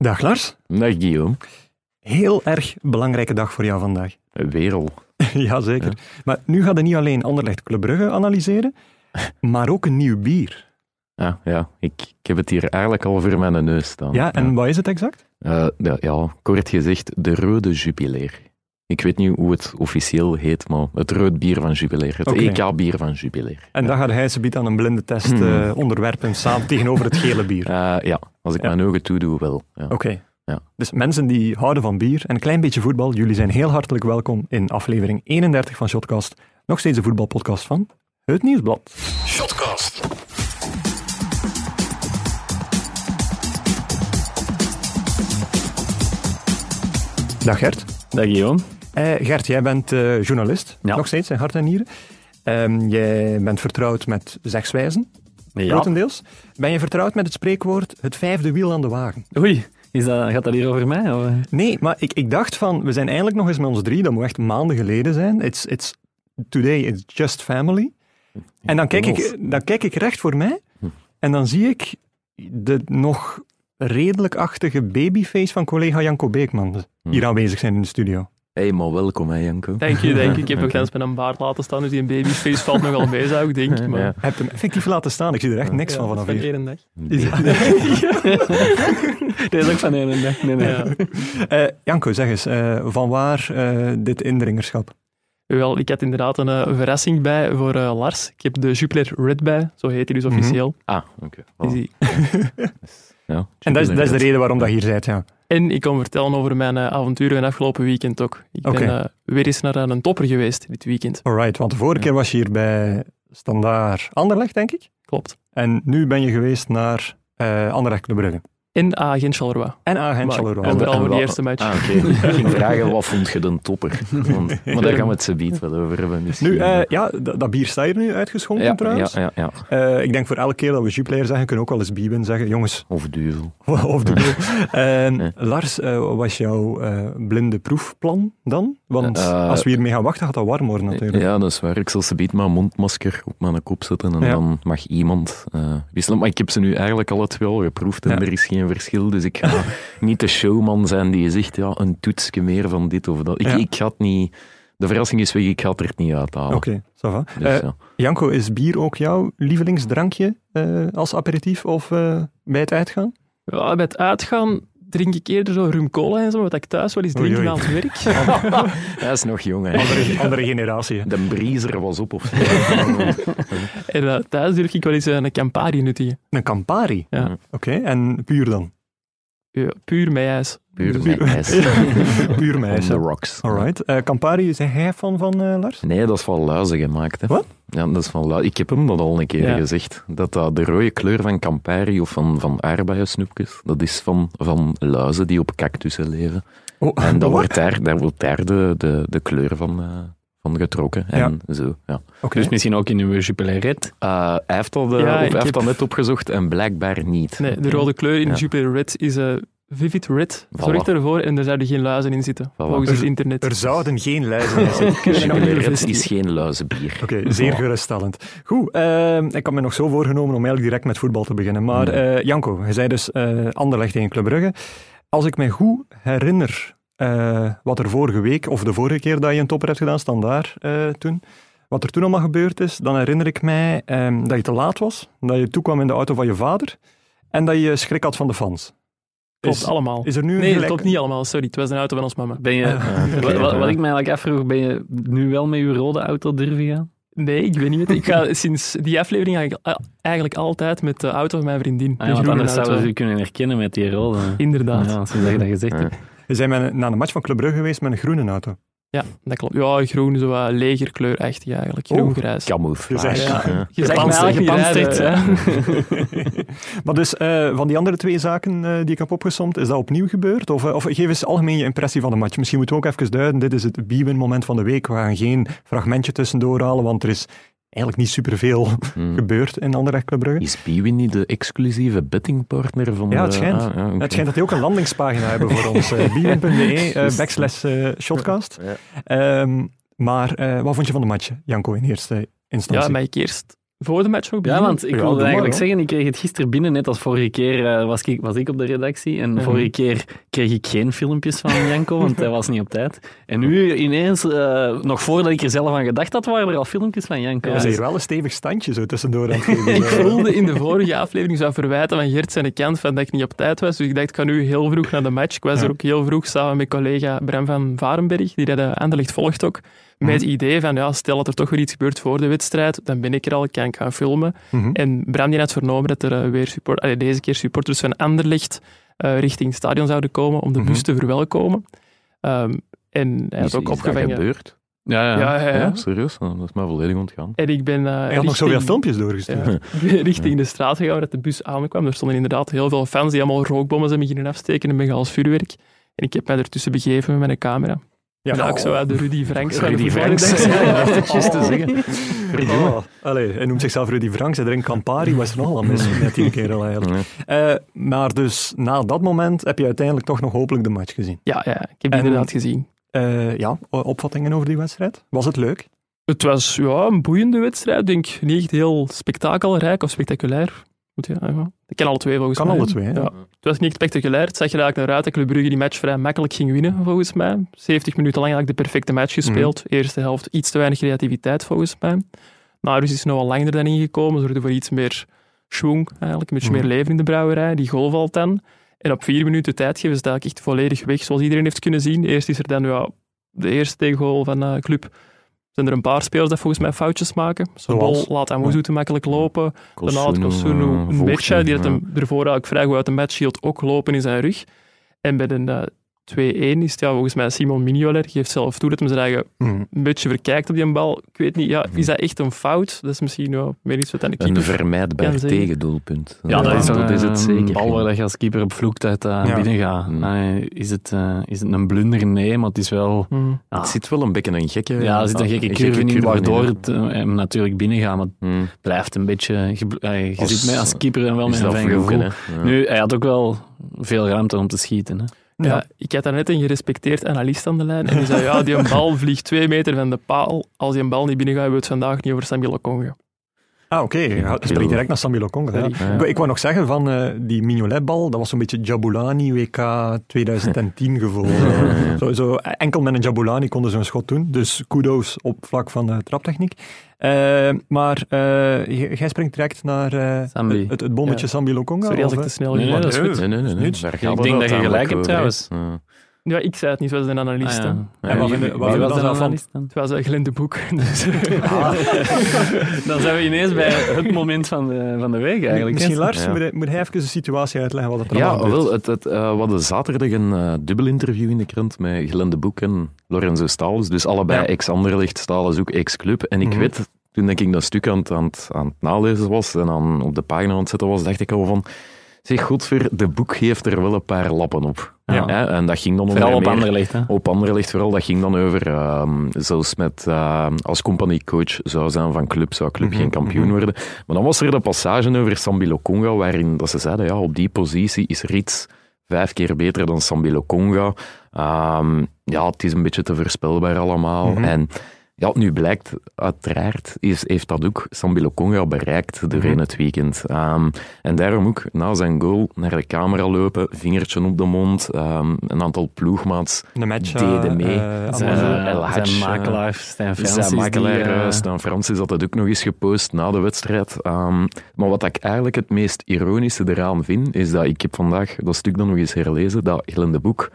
Dag Lars. Dag Guillaume. Heel erg belangrijke dag voor jou vandaag. Wereld. Jazeker. Ja. Maar nu gaat het niet alleen Anderlecht Club Brugge analyseren, maar ook een nieuw bier. Ja, ja. Ik, ik heb het hier eigenlijk al voor mijn neus staan. Ja, en ja. wat is het exact? Uh, ja, ja, kort gezegd, de Rode Jubileer. Ik weet niet hoe het officieel heet, maar het rood bier van Jubileer. Het okay. EK-bier van Jubileer. En dan gaat hij ze aan een blinde test hmm. uh, onderwerpen samen tegenover het gele bier. Uh, ja, als ik ja. mijn ogen toedoe, wel. Ja. Oké. Okay. Ja. Dus mensen die houden van bier en een klein beetje voetbal, jullie zijn heel hartelijk welkom in aflevering 31 van Shotcast. Nog steeds de voetbalpodcast van Het Nieuwsblad. Shotcast. Dag Gert. Dag Guillaume. Uh, Gert, jij bent uh, journalist, ja. nog steeds in hart en nieren. Um, jij bent vertrouwd met zegswijzen, ja. grotendeels. Ben je vertrouwd met het spreekwoord het vijfde wiel aan de wagen? Oei, is dat, gaat dat hier over mij? Of? Nee, maar ik, ik dacht van, we zijn eindelijk nog eens met ons drie, dat moet echt maanden geleden zijn. It's, it's, today it's just family. En dan kijk, ik, dan kijk ik recht voor mij en dan zie ik de nog redelijk achtige babyface van collega Janko Beekman hier aanwezig zijn in de studio. Hey, maar welkom hè Janko. Dank je, dank je. Ik heb ook eens met een baard laten staan, dus die babyface valt nogal mee, zou ik denken. Maar... Ja. Heb je hem effectief laten staan? Ik zie er echt niks ja, van vanaf hier. hier. één dag. Is ja. Dit is ook van één dag. Nee, nee. Ja. Uh, Janko, zeg eens, uh, van waar uh, dit indringerschap? Wel, ik had inderdaad een, een verrassing bij voor Lars. Ik heb de Jupiler Red bij, zo heet hij dus officieel. Mm -hmm. Ah, oké. Okay. Ja, en dat is, dat is de reden waarom dat hier bent, ja. En ik kom vertellen over mijn uh, avonturen van afgelopen weekend ook. Ik okay. ben uh, weer eens naar een topper geweest dit weekend. Alright, want de vorige ja. keer was je hier bij Standaard Anderlecht, denk ik? Klopt. En nu ben je geweest naar uh, Anderlecht de Brugge. En Agent Charleroi. En Agent Charleroi. En vooral voor de eerste match. Ah, okay. ik ging vragen, wat vond je de topper? Want, maar daar gaan we het zo wel over hebben. Nu, uh, ja, dat, bier staat hier nu uitgeschonken ja, trouwens. Ja, ja, ja. Uh, ik denk voor elke keer dat we Jupiler zeggen, kunnen we ook wel eens Bieben zeggen. Jongens. Of Duvel. of Duvel. uh, ja. Lars, uh, wat was jouw blinde proefplan dan? Want als we hiermee gaan wachten, gaat dat warm worden natuurlijk. Ja, dat is waar. Ik zal ze beet mijn mondmasker op mijn kop zetten en ja. dan mag iemand wisselen. Maar ik heb ze nu eigenlijk alle twee al geproefd en er is geen verschil. Dus ik ga niet de showman zijn die zegt, ja, een toetsje meer van dit of dat. Ik, Ja. ik ga het niet... De verrassing is weg, ik ga het er niet uithalen. Oké, okay. Dus, Eh, ja. Janko, is bier ook jouw lievelingsdrankje eh, als aperitief of eh, bij het uitgaan? Ja, bij het uitgaan drink ik eerder zo rum cola en zo, wat ik thuis wel eens drink oei. aan het werk. Hij is nog jong, hè. Andere, andere generatie. hè. De briezer was op of zo. en eh, thuis durf ik wel eens eh, een Campari nuttigen. Een Campari? Ja. Oké, en puur dan? Ja, puur met ijs. Puur Dus- met ijs. puur On meisje. the rocks. Alright. Eh, Campari, is hij van, van eh, Lars? Nee, dat is van luizen gemaakt. Hè. Wat? Ja, dat is van luizen. Ik heb hem dat al een keer Ja. gezegd. Dat, dat de rode kleur van Campari of van, van aardbeiensnoepjes, dat is van, van luizen die op cactussen leven. Oh, En daar wat? wordt daar, daar, wordt daar de, de, de kleur van, eh, van getrokken. En zo, ja. Dus misschien ook in uw Jupiler Red. Eh, hij heeft dat, eh, Ja, op- heeft heb- dat net opgezocht en blijkbaar niet. Nee, de rode kleur in Ja. de Jupiler Red is eh, Vivid Red. Zorgt Voilà. ervoor en er zouden geen luizen in zitten, volgens het internet. Er zouden geen luizen in zitten. Jupiler Red is geen luizenbier. Oké, zeer geruststellend. Goed, eh, ik had me nog zo voorgenomen om eigenlijk direct met voetbal te beginnen. Maar eh, Janko, je zei dus eh Anderlecht tegen Club Brugge. Als ik me goed herinner eh, wat er vorige week, of de vorige keer dat je een topper hebt gedaan, standaard eh, toen, wat er toen allemaal gebeurd is, dan herinner ik mij eh, dat je te laat was, dat je toekwam in de auto van je vader en dat je schrik had van de fans. Klopt, Is- allemaal. Is er nu een Nee, dat gelijk- klopt niet allemaal. Sorry, het was een auto van ons mama. Ben je, Ah, wat, wat, wat ik me eigenlijk afvroeg, ben je nu wel met uw rode auto durven gaan? Nee, ik weet niet. Ik ga sinds die aflevering eigenlijk, eigenlijk altijd met de auto van mijn vriendin. Ah, ja, want anders zouden ze u kunnen herkennen met die rode. Inderdaad. Ja, sinds dat je dat gezegd hebt. We zijn met naar een match van Club Brugge geweest met een groene auto. Ja, dat klopt. Ja, groen, zo wat legerkleurachtig eigenlijk. Groen-grijs. Camouflage. Je zei- Ja. Ja. Je zegt mij eigenlijk niet gepantserd, rijden, hè? hè. maar dus eh, van die andere twee zaken eh, die ik heb opgesomd, is dat opnieuw gebeurd? Of, eh, of geef eens algemeen je impressie van de match. Misschien moeten we ook even duiden, dit is het Biewen-moment van de week. We gaan geen fragmentje tussendoor halen, want er is eigenlijk niet superveel Hmm. gebeurd in Anderlecht Club Brugge. Is Biwi niet de exclusieve bettingpartner van Ja, het de- schijnt. ah, ja. Het schijnt dat die ook een landingspagina hebben voor ons. Uh, Biewen.be, eh, backslash eh, shotcast. Ja. Ehm, maar eh, wat vond je van de match, Janko, in eerste instantie? Ja, ik eerst Voor de match nog Ja, want ik Ja, wilde maar, eigenlijk zeggen, ik kreeg het gisteren binnen, net als vorige keer eh, was, ik, was ik op de redactie. En Mhm. vorige keer kreeg ik geen filmpjes van Janko, want hij was niet op tijd. En nu ineens, eh, nog voordat ik er zelf aan gedacht had, waren er al filmpjes van Janko. Ja, is Dus- hier wel een stevig standje zo tussendoor aan het. Ik voelde in de vorige aflevering zou verwijten van Gert zijn kant van dat ik niet op tijd was. Dus ik dacht, ik ga nu heel vroeg naar de match. Ik was Ja. er ook heel vroeg samen met collega Bram van Varenberg, die dat Anderlecht volgt ook. Met het idee van, ja, stel dat er toch weer iets gebeurt voor de wedstrijd, dan ben ik er al, kan ik gaan filmen. Mhm. En Bram die had vernomen dat er eh, weer support, allee, deze keer supporters van Anderlecht eh, richting het stadion zouden komen om de bus Mhm. te verwelkomen. Ehm, en hij Is, had ook is dat opgevangen... gebeurd? Ja, ja. Ja, ja, ja. Ja, serieus? Nou, Dat is mij volledig ontgaan. En ik ben... eh, Hij had nog zoveel richting- filmpjes doorgestuurd. Ja. Ik ben richting de straat gegaan waar dat de bus aankwam. Er stonden inderdaad heel veel fans die allemaal rookbommen zijn beginnen afsteken en begals vuurwerk. En ik heb mij ertussen begeven met mijn camera. Ja, Ja. ik zo uit de Rudy Franks Rudy Franks. Ja, dat is juist te zeggen. Oh, allee, hij noemt zichzelf Rudy Franks. Hij drinkt Campari. Was er nogal mis net die keer al eigenlijk. Ja. Eh, maar dus na dat moment heb je uiteindelijk toch nog hopelijk de match gezien. Ja, ja, ik heb die En- inderdaad gezien. Eh, ja, opvattingen over die wedstrijd? Was het leuk? Het was ja, een boeiende wedstrijd. Ik denk niet echt heel spektakelrijk of spectaculair. Moet je, ja. Ik ken alle twee volgens Kan mij. alle twee, hè? Ja. Het was niet spectaculair. Het zag er eigenlijk naar uit dat Club Brugge die match vrij makkelijk ging winnen, volgens mij. 70 minuten lang eigenlijk de perfecte match gespeeld. Eerste helft iets te weinig creativiteit, volgens mij. Na rust is nog wel langer dan ingekomen. Zorgde voor iets meer schwung, eigenlijk. Een beetje Mhm. meer leven in de brouwerij. Die goal valt dan. En op vier minuten tijd geven ze eigenlijk echt volledig weg, zoals iedereen heeft kunnen zien. Eerst is er dan ja, de eerste tegengoal van de club. Zijn er een paar spelers dat volgens mij foutjes maken. Zo'n Zoals? bal laat Amuzu te makkelijk lopen. Daarna had Kosunu, een beetje, die had hem ervoor eigenlijk vrij goed uit de match hield, ook lopen in zijn rug. En bij de eh, 2-1 is het ja, volgens mij Simon Mignolet, die geeft zelf toe dat hij zijn eigen Mhm. een beetje verkijkt op die bal. Ik weet niet, ja, is dat echt een fout? Dat is misschien ja, meer iets wat aan de Een vermijdbaar tegendoelpunt. Ja, dat is, dat een, is het zeker. een bal waar dat je als keeper op vloekt uit uh, Ja. binnen gaat. Nee, is, het, eh, is het een blunder? Nee, maar het is wel... Het zit wel een beetje een gekke... ja, er zit een gekke curve in, curve waardoor hè. het eh, hem natuurlijk binnen gaat. Maar het blijft een beetje... Je, je Als- zit met als keeper en wel met een fijn gevoel. Nu, hij had ook wel veel ruimte om te schieten. Hè. Ja. Ik had daar net een gerespecteerd analist aan de lijn en die zei, ja, die een bal vliegt twee meter van de paal. Als die een bal niet binnen gaat, hebben we het vandaag niet over Samuel Okonga. Ah, oké. Ja, het spreekt direct naar Sambi Lokonga. Ja. Ik, ik wou nog zeggen van eh, die Mignolet-bal, dat was zo'n beetje Jabulani WK 2010 gevoel. ja. Zo, zo, enkel met een Jabulani konden ze een schot doen. Dus kudos op vlak van de traptechniek. Eh, maar eh, j- jij springt direct naar eh, het, het bommetje Ja. Sambi Lokonga. Sorry als of, ik te snel Nee, ging. nee, dat is Nee, goed. Nee, nee, nee. nee. Ik denk dat je gelijk hebt trouwens. Ja. Ja, ik zei het niet, zoals een analist. Ah, ja. Ja, En wat wie- vinden- wie wat Wie vinden was de analist dan? Het was een Glenn de Boek. Dus, Dan zijn we ineens bij het moment van de, van de week eigenlijk. Misschien. Lars, Ja. moet, hij, moet hij even de situatie uitleggen wat het er Ja, allemaal wel, het, het, eh, we hadden zaterdag een eh, dubbel interview in de krant met Glenn de Boek en Lorenzo Staals. Dus allebei Ja. ex-Anderlecht, Staals ook ex-club. En ik Mhm. weet, toen ik dat stuk aan het, aan, aan het nalezen was en aan, op de pagina aan het zetten was, dacht ik al van... Zeg, godver, de boek geeft er wel een paar lappen op. Ja. En dat ging dan Vooral op Anderlecht. Hè. Op Anderlecht vooral, dat ging dan over, ehm, zelfs met, ehm, als compagniecoach zou zijn van club, zou club Mhm, geen kampioen mhm. worden. Maar dan was er de passage over Sambi Lokonga, waarin dat ze zeiden, ja, op die positie is Rits vijf keer beter dan Sambi Lokonga. Ehm, ja, het is een beetje te voorspelbaar allemaal. Mhm. En ja, nu blijkt, uiteraard is, heeft dat ook Sambi Lokonga bereikt doorheen Mhm. het weekend. Ehm, en daarom ook na zijn goal naar de camera lopen, vingertje op de mond, ehm, een aantal ploegmaats match deden eh, mee. eh, Zijn, Hadj, zijn makelaar Stijn Francis. zijn makelaar, Stan Francis, had dat ook nog eens gepost na de wedstrijd. Ehm, maar wat ik eigenlijk het meest ironische eraan vind, is dat ik heb vandaag dat stuk dan nog eens herlezen, dat Glenn de Boek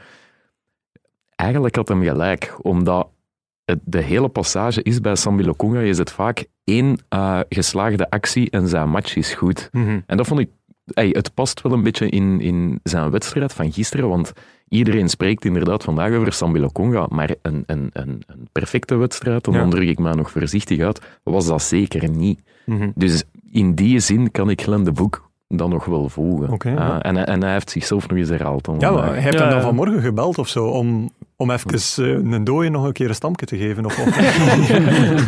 eigenlijk had hem gelijk, omdat de hele passage is bij Sambi Lokonga, je zit vaak één eh, geslaagde actie en zijn match is goed. Mhm. En dat vond ik, ey, het past wel een beetje in, in zijn wedstrijd van gisteren, want iedereen spreekt inderdaad vandaag over Sambi Lokonga, maar een, een, een, een perfecte wedstrijd, en Ja. dan druk ik mij nog voorzichtig uit, was dat zeker niet. Mhm. Dus in die zin kan ik Glenn de Boek dan nog wel volgen. Oké, Eh, ja. en, hij- en hij heeft zichzelf nog eens herhaald. Dan Ja, maar hij heeft Ja, hem dan vanmorgen gebeld of zo, om, om even eh, een dooie nog een keer een stampje te geven. Of, of-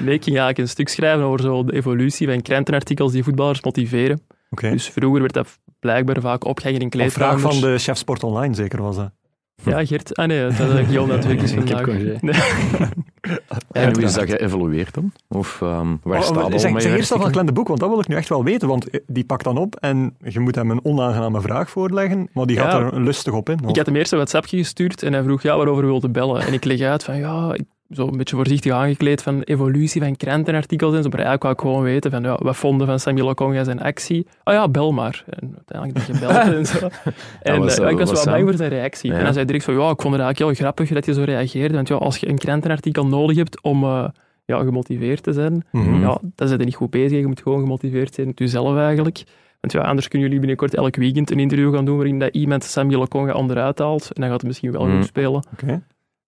Nee, ik ging eigenlijk een stuk schrijven over zo de evolutie van krantenartikels die voetballers motiveren. Dus vroeger werd dat blijkbaar vaak opgehangen in Op vraag kleedkamers. van de chef Sport Online zeker was dat. Ja, Gert. Ah nee, dat is Jon natuurlijk is Ik heb vandaag. congé. Nee. En hoe is dat geëvolueerd dan? Of um, waar Oh, staat maar al zeg, zeg eerst al van? Glenn de Boek, want dat wil ik nu echt wel weten. Want eh, die pakt dan op en je moet hem een onaangename vraag voorleggen, maar die gaat Ja. er lustig op in. Ik had hem eerst een WhatsAppje gestuurd en hij vroeg ja, waarover we wilden bellen. En ik leg uit van ja, ik, zo een beetje voorzichtig aangekleed van evolutie van krantenartikels en zo. Maar eigenlijk wou ik gewoon weten van ja, wat vonden van Samuel Okonga zijn actie. Ah ja, bel maar. En uiteindelijk heb je gebeld en zo. En was, eh, ik was was wel bang voor zijn reactie. Ja. En hij zei direct van ja, ik vond het eigenlijk heel grappig dat je zo reageerde. Want ja, als je een krantenartikel nodig hebt om eh, ja, gemotiveerd te zijn, Mhm. ja, dan niet goed bezig. Je moet gewoon gemotiveerd zijn, jezelf eigenlijk. Want ja, anders kunnen jullie binnenkort elk weekend een interview gaan doen waarin dat iemand Samuel Okonga onderuit haalt. En dan gaat het misschien wel Mm. goed spelen. Oké.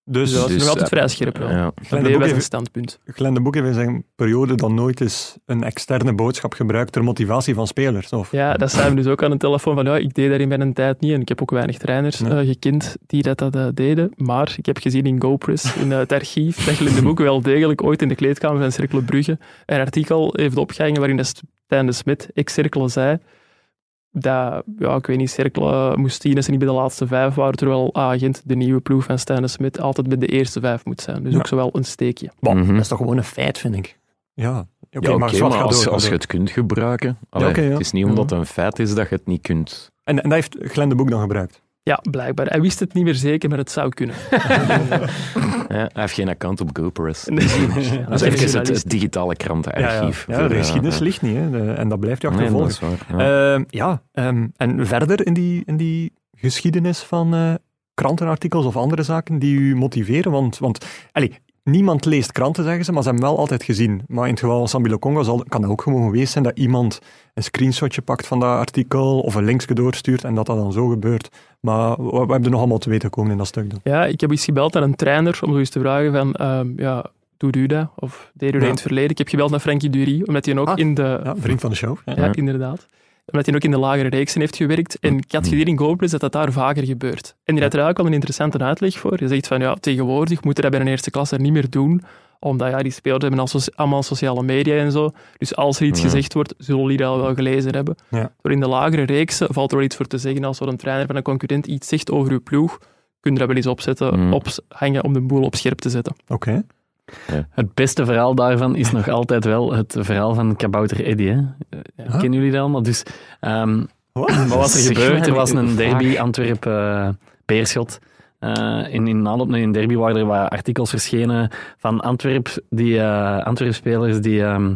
Dus, Dus dat is dus, nog altijd eh, vrij scherp wel. Ja. Glenn de Boek zijn standpunt. Glenn de Boek heeft in zijn periode dan nooit eens een externe boodschap gebruikt ter motivatie van spelers. Of? Ja, dat zei hem dus ook aan de telefoon van ja, ik deed dat in mijn tijd niet en ik heb ook weinig trainers Nee. eh, gekend die dat, dat deden. Maar ik heb gezien in GoPress, in eh, het archief, dat Glenn de Boek wel degelijk ooit in de kleedkamer van Cercle Brugge een artikel heeft opgehangen waarin de Stijn de Smit, ex-Cercle, zei dat, ja, ik weet niet, Cercle moest tien als ze niet bij de laatste vijf waren, terwijl Agent, de nieuwe ploeg van Stijn Smit, altijd bij de eerste vijf moet zijn. Dus Ja. ook zowel een steekje. Bon, Mhm. Dat is toch gewoon een feit, vind ik. Ja, oké, Ja, maar, als, door, als je het kunt gebruiken. Allee, oké, ja. Het is niet omdat het een feit is dat je het niet kunt. En, en dat heeft Glenn de Boek dan gebruikt. Ja, blijkbaar. Hij wist het niet meer zeker, maar het zou kunnen. Ja, hij heeft geen account op GoPress. Nee. Misschien. Ja, dat is even het, het digitale krantenarchief. Ja, de eh, geschiedenis ja. ligt niet, hè. En dat blijft je Nee, dat achtervolgen. is waar. Ja. Ehm, ja, ehm, en verder in die, in die geschiedenis van eh, krantenartikels of andere zaken die u motiveren, want, want allee, niemand leest kranten, zeggen ze, maar ze hebben hem wel altijd gezien. Maar in het geval van Sambi zal, kan dat ook gewoon geweest zijn dat iemand een screenshotje pakt van dat artikel of een linkje doorstuurt en dat dat dan zo gebeurt. Maar we, we hebben er nog allemaal te weten gekomen in dat stuk dan. Ja, ik heb eens gebeld aan een trainer om zo eens te vragen van, ehm, ja, doet u dat? Of deed u dat Ja. in het verleden? Ik heb gebeld naar Frankie Dury, omdat hij ook Ah, in de... Ja, vriend van de show. Ja. inderdaad. Omdat hij ook in de lagere reeksen heeft gewerkt. En ik had gezien in GoPlus dat dat daar vaker gebeurt. En die had er eigenlijk wel een interessante uitleg voor. Je zegt van, ja, tegenwoordig moeten dat bij een eerste klasse niet meer doen, omdat ja, die spelers hebben al allemaal sociale media en zo. Dus als er iets Ja. gezegd wordt, zullen die dat wel gelezen hebben. Ja. Door in de lagere reeksen valt er wel iets voor te zeggen. Als er een trainer van een concurrent iets zegt over uw ploeg, kun je dat wel eens opzetten, Mm. ophangen om de boel op scherp te zetten. Oké. Het beste verhaal daarvan is nog altijd wel het verhaal van Kabouter Eddy. Hè? Ja. Kennen jullie dat allemaal? Dus, ehm, Wat? wat was er gebeurd? Er was een derby Antwerp-Beerschot. in, in aanloop naar een derby waren er wat artikels verschenen van Antwerp, die eh Antwerp-spelers die... ehm,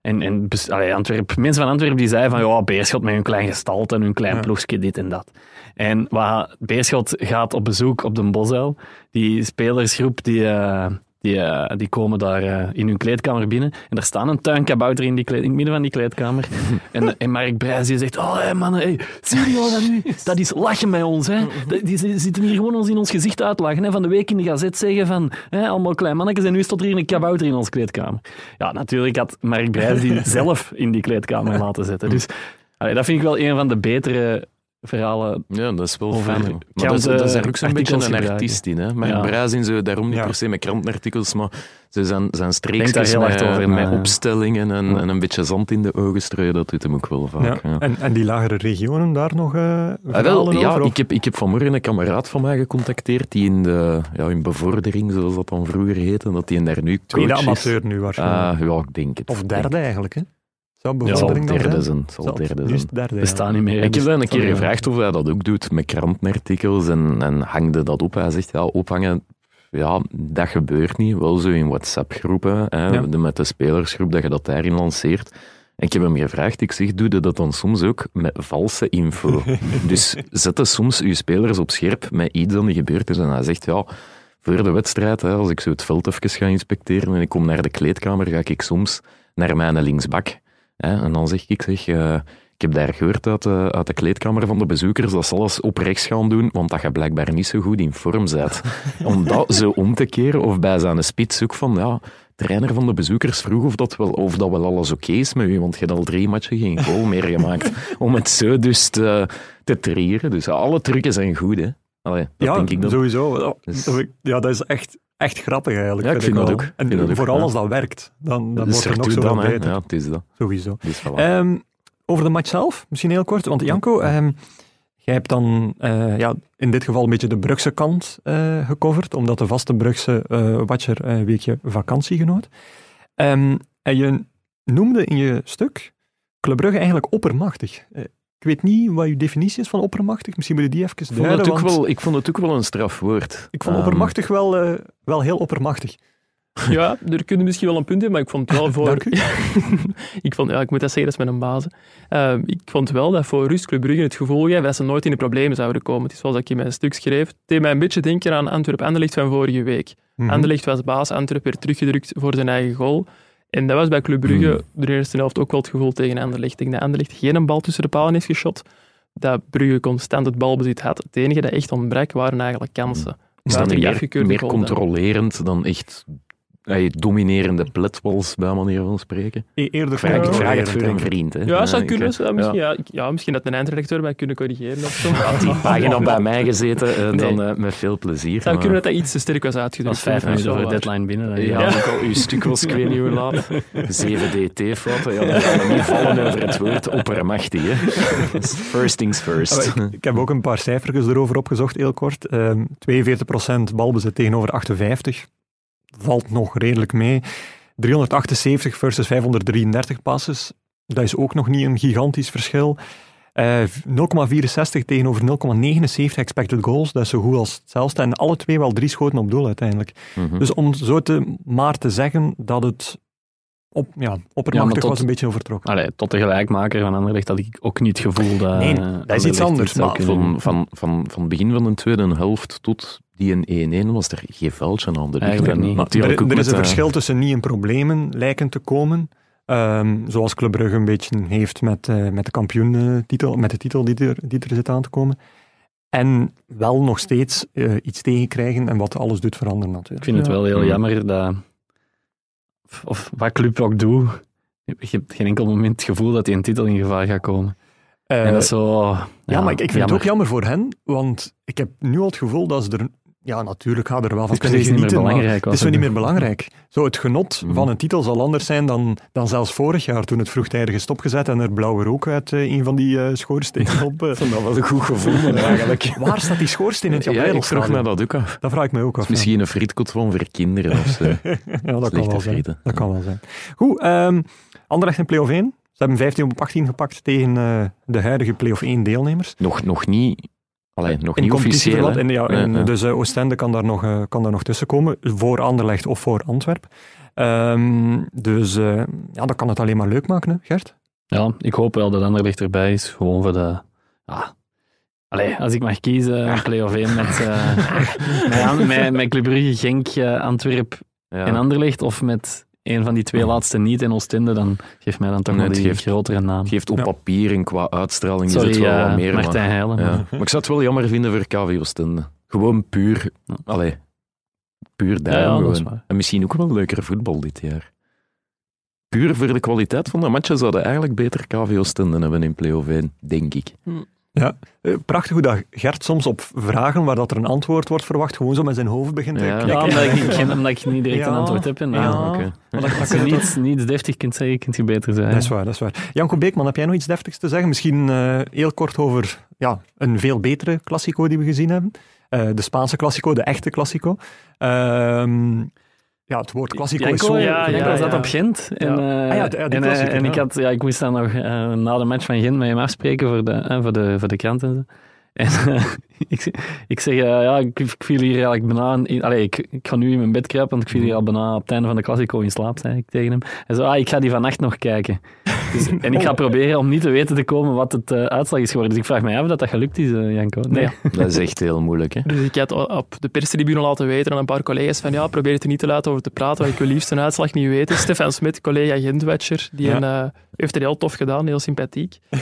en, en allee, Antwerp, mensen van Antwerpen die zeiden van ja, Beerschot met hun klein gestalte en hun klein Ja. ploegje, dit en dat. En wat, Beerschot gaat op bezoek op de Bosuil. Die spelersgroep die, eh, die, eh, die komen daar eh, in hun kleedkamer binnen. En er staan een tuinkabouter in, die kleed, in het midden van die kleedkamer. en, en Mark Brijs die zegt, oh hey mannen, hey, jullie al dat nu? Dat is lachen bij ons. Hè? Die zi- zitten hier gewoon ons in ons gezicht uitlachen. Hè? Van de week in de gazet zeggen van, hè, allemaal klein mannetjes en nu staat er hier een kabouter in onze kleedkamer. Ja, natuurlijk had Mark Brijs die zelf in die kleedkamer laten zetten. Dus allee, dat vind ik wel een van de betere verhalen Ja, dat is wel fijn. Maar dat is, dat is er ook zo'n beetje een gebruiken. artiest in. Hè? Maar Ja. Brazin, zo, daarom niet Ja. per se met krantenartikels, maar ze zijn, zijn streekjes daar heel met, hard over met ja. opstellingen en, Ja. en een beetje zand in de ogen strooien, dat doet hem ook wel vaak. Ja. Ja. En, en die lagere regionen daar nog eh Ah, wel, ja, over? ik heb, ik heb vanmorgen een kameraad van mij gecontacteerd die in de ja, in bevordering, zoals dat dan vroeger heette, dat die daar nu coach Tweede is. amateur nu waarschijnlijk. Ah, ja, ik denk het. of derde denk- eigenlijk, hè? Zou Het zal derde zijn? zal derde zijn. derde. We staan niet meer. Ik heb hem een keer gevraagd of hij dat ook doet met krantenartikels en, en hangde dat op. Hij zegt, ja, ophangen, ja, dat gebeurt niet. Wel zo in WhatsApp-groepen, hè, Ja. de- met de spelersgroep, dat je dat daarin lanceert. En ik heb hem gevraagd, ik zeg, doe je dat dan soms ook met valse info? dus zet soms je spelers op scherp met iets dat niet gebeurd is. En hij zegt, ja, voor de wedstrijd, hè, als ik zo het veld even ga inspecteren en ik kom naar de kleedkamer, ga ik soms naar mijn linksbak. En dan zeg ik, zeg, eh, ik heb daar gehoord uit de, uit de kleedkamer van de bezoekers dat ze alles op rechts gaan doen, want dat je blijkbaar niet zo goed in vorm bent. om dat zo om te keren, of bij zijn spits ook van, ja, trainer van de bezoekers vroeg of dat wel, of dat wel alles oké is met u, want je hebt al drie matchen geen goal meer gemaakt. om het zo dus te, te trieren. Dus alle trucken zijn goed, hè. Allee, dat ja, denk ik dan. sowieso. Ja, Dus- ja, dat is echt, echt grappig eigenlijk. Ja, ik vind dat ook. En vind dat ook, vooral ja. als dat werkt, dan, dan wordt er nog zoveel dan, beter. Ja, het is dat. Sowieso. Ehm, over de match zelf, misschien heel kort. Want Janko, ehm, Jij hebt dan uh, ja, in dit geval een beetje de Brugse kant uh, gecoverd, omdat de vaste Brugse uh, watcher een weekje vakantie genoot. Um, en je noemde in je stuk Club Brugge eigenlijk oppermachtig. Ik weet niet wat je definitie is van oppermachtig. Misschien moet je die even ik vond duiden. Het ook wel, ik vond het ook wel een strafwoord. Ik vond um, oppermachtig wel, uh, wel heel oppermachtig. Ja, er kunnen misschien wel een punt in, maar ik vond het wel voor... Dank u. ik, vond, ja, ik moet dat zeggen, dat is mijn baas. Uh, ik vond wel dat voor Rust Club Brugge het gevoel gaf dat ze nooit in de problemen zouden komen. Het is zoals ik in mijn stuk schreef. Het deed mij een beetje denken aan Antwerp-Anderlecht van vorige week. Mm. -hmm. Anderlecht was baas, Antwerp werd teruggedrukt voor zijn eigen goal. En dat was bij Club Brugge Hmm. de eerste helft ook wel het gevoel tegen Anderlecht. Ik denk dat Anderlecht geen bal tussen de palen heeft geschot. Dat Brugge constant het balbezit had. Het enige dat echt ontbrak waren eigenlijk kansen. Is dat meer, meer controlerend dan echt Hey, dominerende pletwals, bij manier van spreken. E eerder vraag, ik vraag het voor een vriend. Hè. Ja, ja zou kunnen. Zou misschien, ja. ja. misschien dat een eindredacteur mij kunnen corrigeren. Of zo. Had die pagina bij mij gezeten, uh, nee. dan uh, met veel plezier. zou kunnen dat dat iets te sterk was uitgedrukt. Als vijf minuten voor de deadline binnen. Dan ja, ja. al uw stuk was, ik weet niet hoe laat. 7DT-fouten, ja, dan gaan we niet vallen over het woord oppermachtig. Hè. First things first. Ik, ik, heb ook een paar cijfertjes erover opgezocht, heel kort. Um, 42% balbezit tegenover 58 valt nog redelijk mee. 378 versus 533 passes. Dat is ook nog niet een gigantisch verschil. Uh, 0,64 tegenover 0,79 expected goals. Dat is zo goed als hetzelfde. En alle twee wel drie schoten op doel uiteindelijk. Mhm. Mm -hmm. Dus om zo te, maar te zeggen dat het op, ja, oppermachtig ja, tot, was een beetje overtrokken. Allee, tot de gelijkmaker van Anderlecht had ik ook niet het gevoel dat... Nee, dat is iets anders. Maar van, van, van, van begin van de tweede helft tot die een 1-1 was er geen veldje aan de lucht. er, er is een verschil tussen niet in problemen lijken te komen, um, zoals Club Brugge een beetje heeft met, uh, met de kampioentitel, met de titel die er, die er zit aan te komen. En wel nog steeds uh, iets tegenkrijgen en wat alles doet veranderen natuurlijk. Ik vind het wel heel jammer dat, of wat Club ook doet, je hebt geen enkel moment het gevoel dat hij een titel in gevaar gaat komen. Uh, en dat is zo... Ja, ja maar ik, ik vind jammer. het ook jammer voor hen, want ik heb nu al het gevoel dat ze er ja, natuurlijk gaat er wel van kunnen genieten, het is zo niet meer belangrijk. Zo, het genot mm. van een titel zal anders zijn dan, dan zelfs vorig jaar, toen het vroegtijdig is stopgezet en er blauwe rook uit uh, een van die uh, schoorstenen op... Uh, dat was een goed gevoel eigenlijk. Waar staat die schoorsteen in het ja, ik vroeg me dat ook af. Dat vraag ik me ook af. Misschien ja. een frietkot van voor kinderen of zo. ja, dat kan wel zijn. Dat kan wel zijn. Goed, um, Anderlecht in play-off 1. Ze hebben 15 op 18 gepakt tegen de huidige play-off 1 deelnemers. Nog, nog niet Allee, nog niet officieel. Ja, ja. Dus uh, Oostende kan daar, nog, uh, kan daar nog tussen komen, voor Anderlecht of voor Antwerp. Um, dus uh, ja, dat kan het alleen maar leuk maken, hè, Gert? Ja, ik hoop wel dat Anderlecht erbij is, gewoon voor de... Ah. Allee, als ik mag kiezen, een play-off 1 met, met, met, met Club Brugge, Genk, Antwerp ja. en Anderlecht, of met een van die twee laatste niet in Oostende, dan geeft mij dan toch nee, wel die geeft, grotere naam. geeft op ja. papier en qua uitstraling Sorry, is het wel uh, wat meer. Martijn Heijlen. Ja. Maar. maar ik zou het wel jammer vinden voor KV Oostende. Gewoon puur, ja. allee, puur daarom gewoon. En misschien ook wel leuker voetbal dit jaar. Puur voor de kwaliteit van de matchen zouden eigenlijk beter KV Oostende hebben in play-off 1, denk ik. Hm. Ja, prachtig hoe dat Gert soms op vragen waar dat er een antwoord wordt verwacht, gewoon zo met zijn hoofd begint te ja. knikken. Ja, omdat ik, geen, omdat ik niet direct ja. een antwoord heb. En, ja. ja. Okay. Maar als je niets, niets deftig kunt zeggen, kunt je beter zijn. Dat is waar, dat is waar. Janko Beekman, heb jij nog iets deftigs te zeggen? Misschien uh, heel kort over ja, een veel betere klassico die we gezien hebben. Uh, de Spaanse klassico, de echte klassico. Uh, ja, het woord klassico is zo... Ja, Janko ja, zat ja. op Gent. En, ja. ah, ja, de, de en, ik, had, ja, ik moest dan nog uh, na de match van Gent met hem afspreken voor de, voor de, voor de krant en zo. En uh, ik, ik zeg, uh, ja, ik, ik viel hier eigenlijk bijna... In, allez, ik, ik ga nu in mijn bed kruipen, want ik viel hier al bijna op het einde van de Classico in slaap, zei ik tegen hem. En zo, ah, ik ga die vannacht nog kijken. Dus, en ik ga proberen om niet te weten te komen wat het uh, uitslag is geworden. Dus ik vraag me af of dat gelukt is, Janko. Nee. Dat is echt heel moeilijk, hè? Dus ik had op de perstribune laten weten aan een paar collega's van ja, probeer het er niet te laten over te praten, want ik wil liefst een uitslag niet weten. Stefan Smit, collega Gentwatcher, die ja. een, heeft het heel tof gedaan, heel sympathiek. en,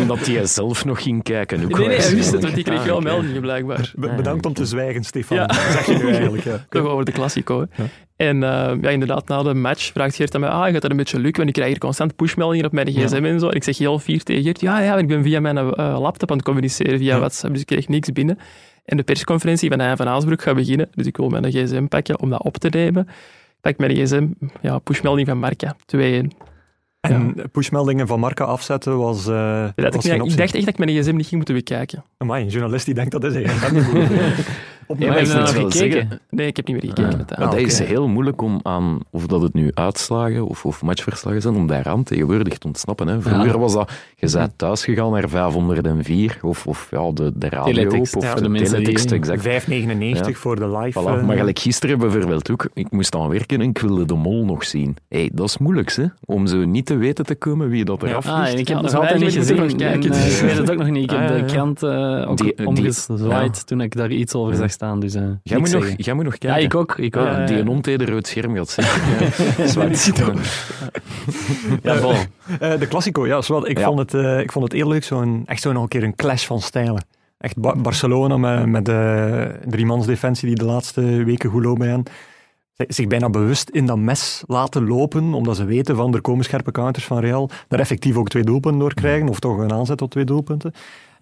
Omdat hij zelf nog ging kijken. Nee, nee, hij wist het, want die kreeg ah, wel okay. meldingen blijkbaar. Be bedankt om te zwijgen, Stefan. Ja. Zeg je nu eigenlijk. Ja. Toch over de Classico. Ja. En uh, ja, inderdaad, na de match vraagt Geert aan mij, ah, gaat dat een beetje lukken? Want ik krijg hier constant pushmeldingen op mijn gsm ja. en zo. En ik zeg heel fier tegen Geert, ja, ja, ik ben via mijn uh, laptop aan het communiceren, via ja. WhatsApp, dus ik kreeg niks binnen. En de persconferentie van Hein van Aasbroek gaat beginnen, dus ik wil mijn gsm pakken om dat op te nemen. Pak mijn gsm, ja, pushmelding van Marca, 2-1. En pushmeldingen van Marca afzetten was, uh, dat was ik, dacht echt dat ik mijn gsm niet ging moeten bekijken. Amai, een journalist die denkt dat is goed. Op Ja, gekeken. zeggen- Nee, ik heb niet meer gekeken. Ja. met dat. Maar dat oké. is heel moeilijk om aan, of dat het nu uitslagen of, of matchverslagen zijn, om daaraan tegenwoordig te ontsnappen. Hè. Vroeger Ja. was dat, je bent thuis gegaan naar 504, of, of ja, de, de radio, Teletext, of ja, de, voor de teletext, exact. 5,99 Ja. voor de live. Voilà. eh, Maar gelijk gisteren bijvoorbeeld ook, ik moest aan werken en ik wilde de mol nog zien. Hey, dat is moeilijk, hè? om zo niet te weten te komen wie dat eraf Ah, en ik heb Ja, nog altijd niet gezien. eh, ik weet het ook nog niet. Ik heb Ah, ja, de ja. krant eh, omgezwaaid toen ik daar iets over Ja. zag staan. Dus, eh, Jij moet, nog, zeggen. jij moet nog Ja, kijken. ik ook. Ik ook. Ja, die ja. een onteder rood scherm gaat zitten. Ja. Zwart. Ja, bon. Eh, de Classico, ja, zowel, ik, Ja. Vond het, eh, ik vond het heel leuk. Zo'n, echt zo nog een keer een clash van stijlen. Echt Ba- Barcelona met, met de driemansdefensie die de laatste weken goed loopt bij hen. Zich- Zich bijna bewust in dat mes laten lopen, omdat ze weten van er komen scherpe counters van Real. Daar effectief ook twee doelpunten door krijgen, of toch een aanzet tot twee doelpunten.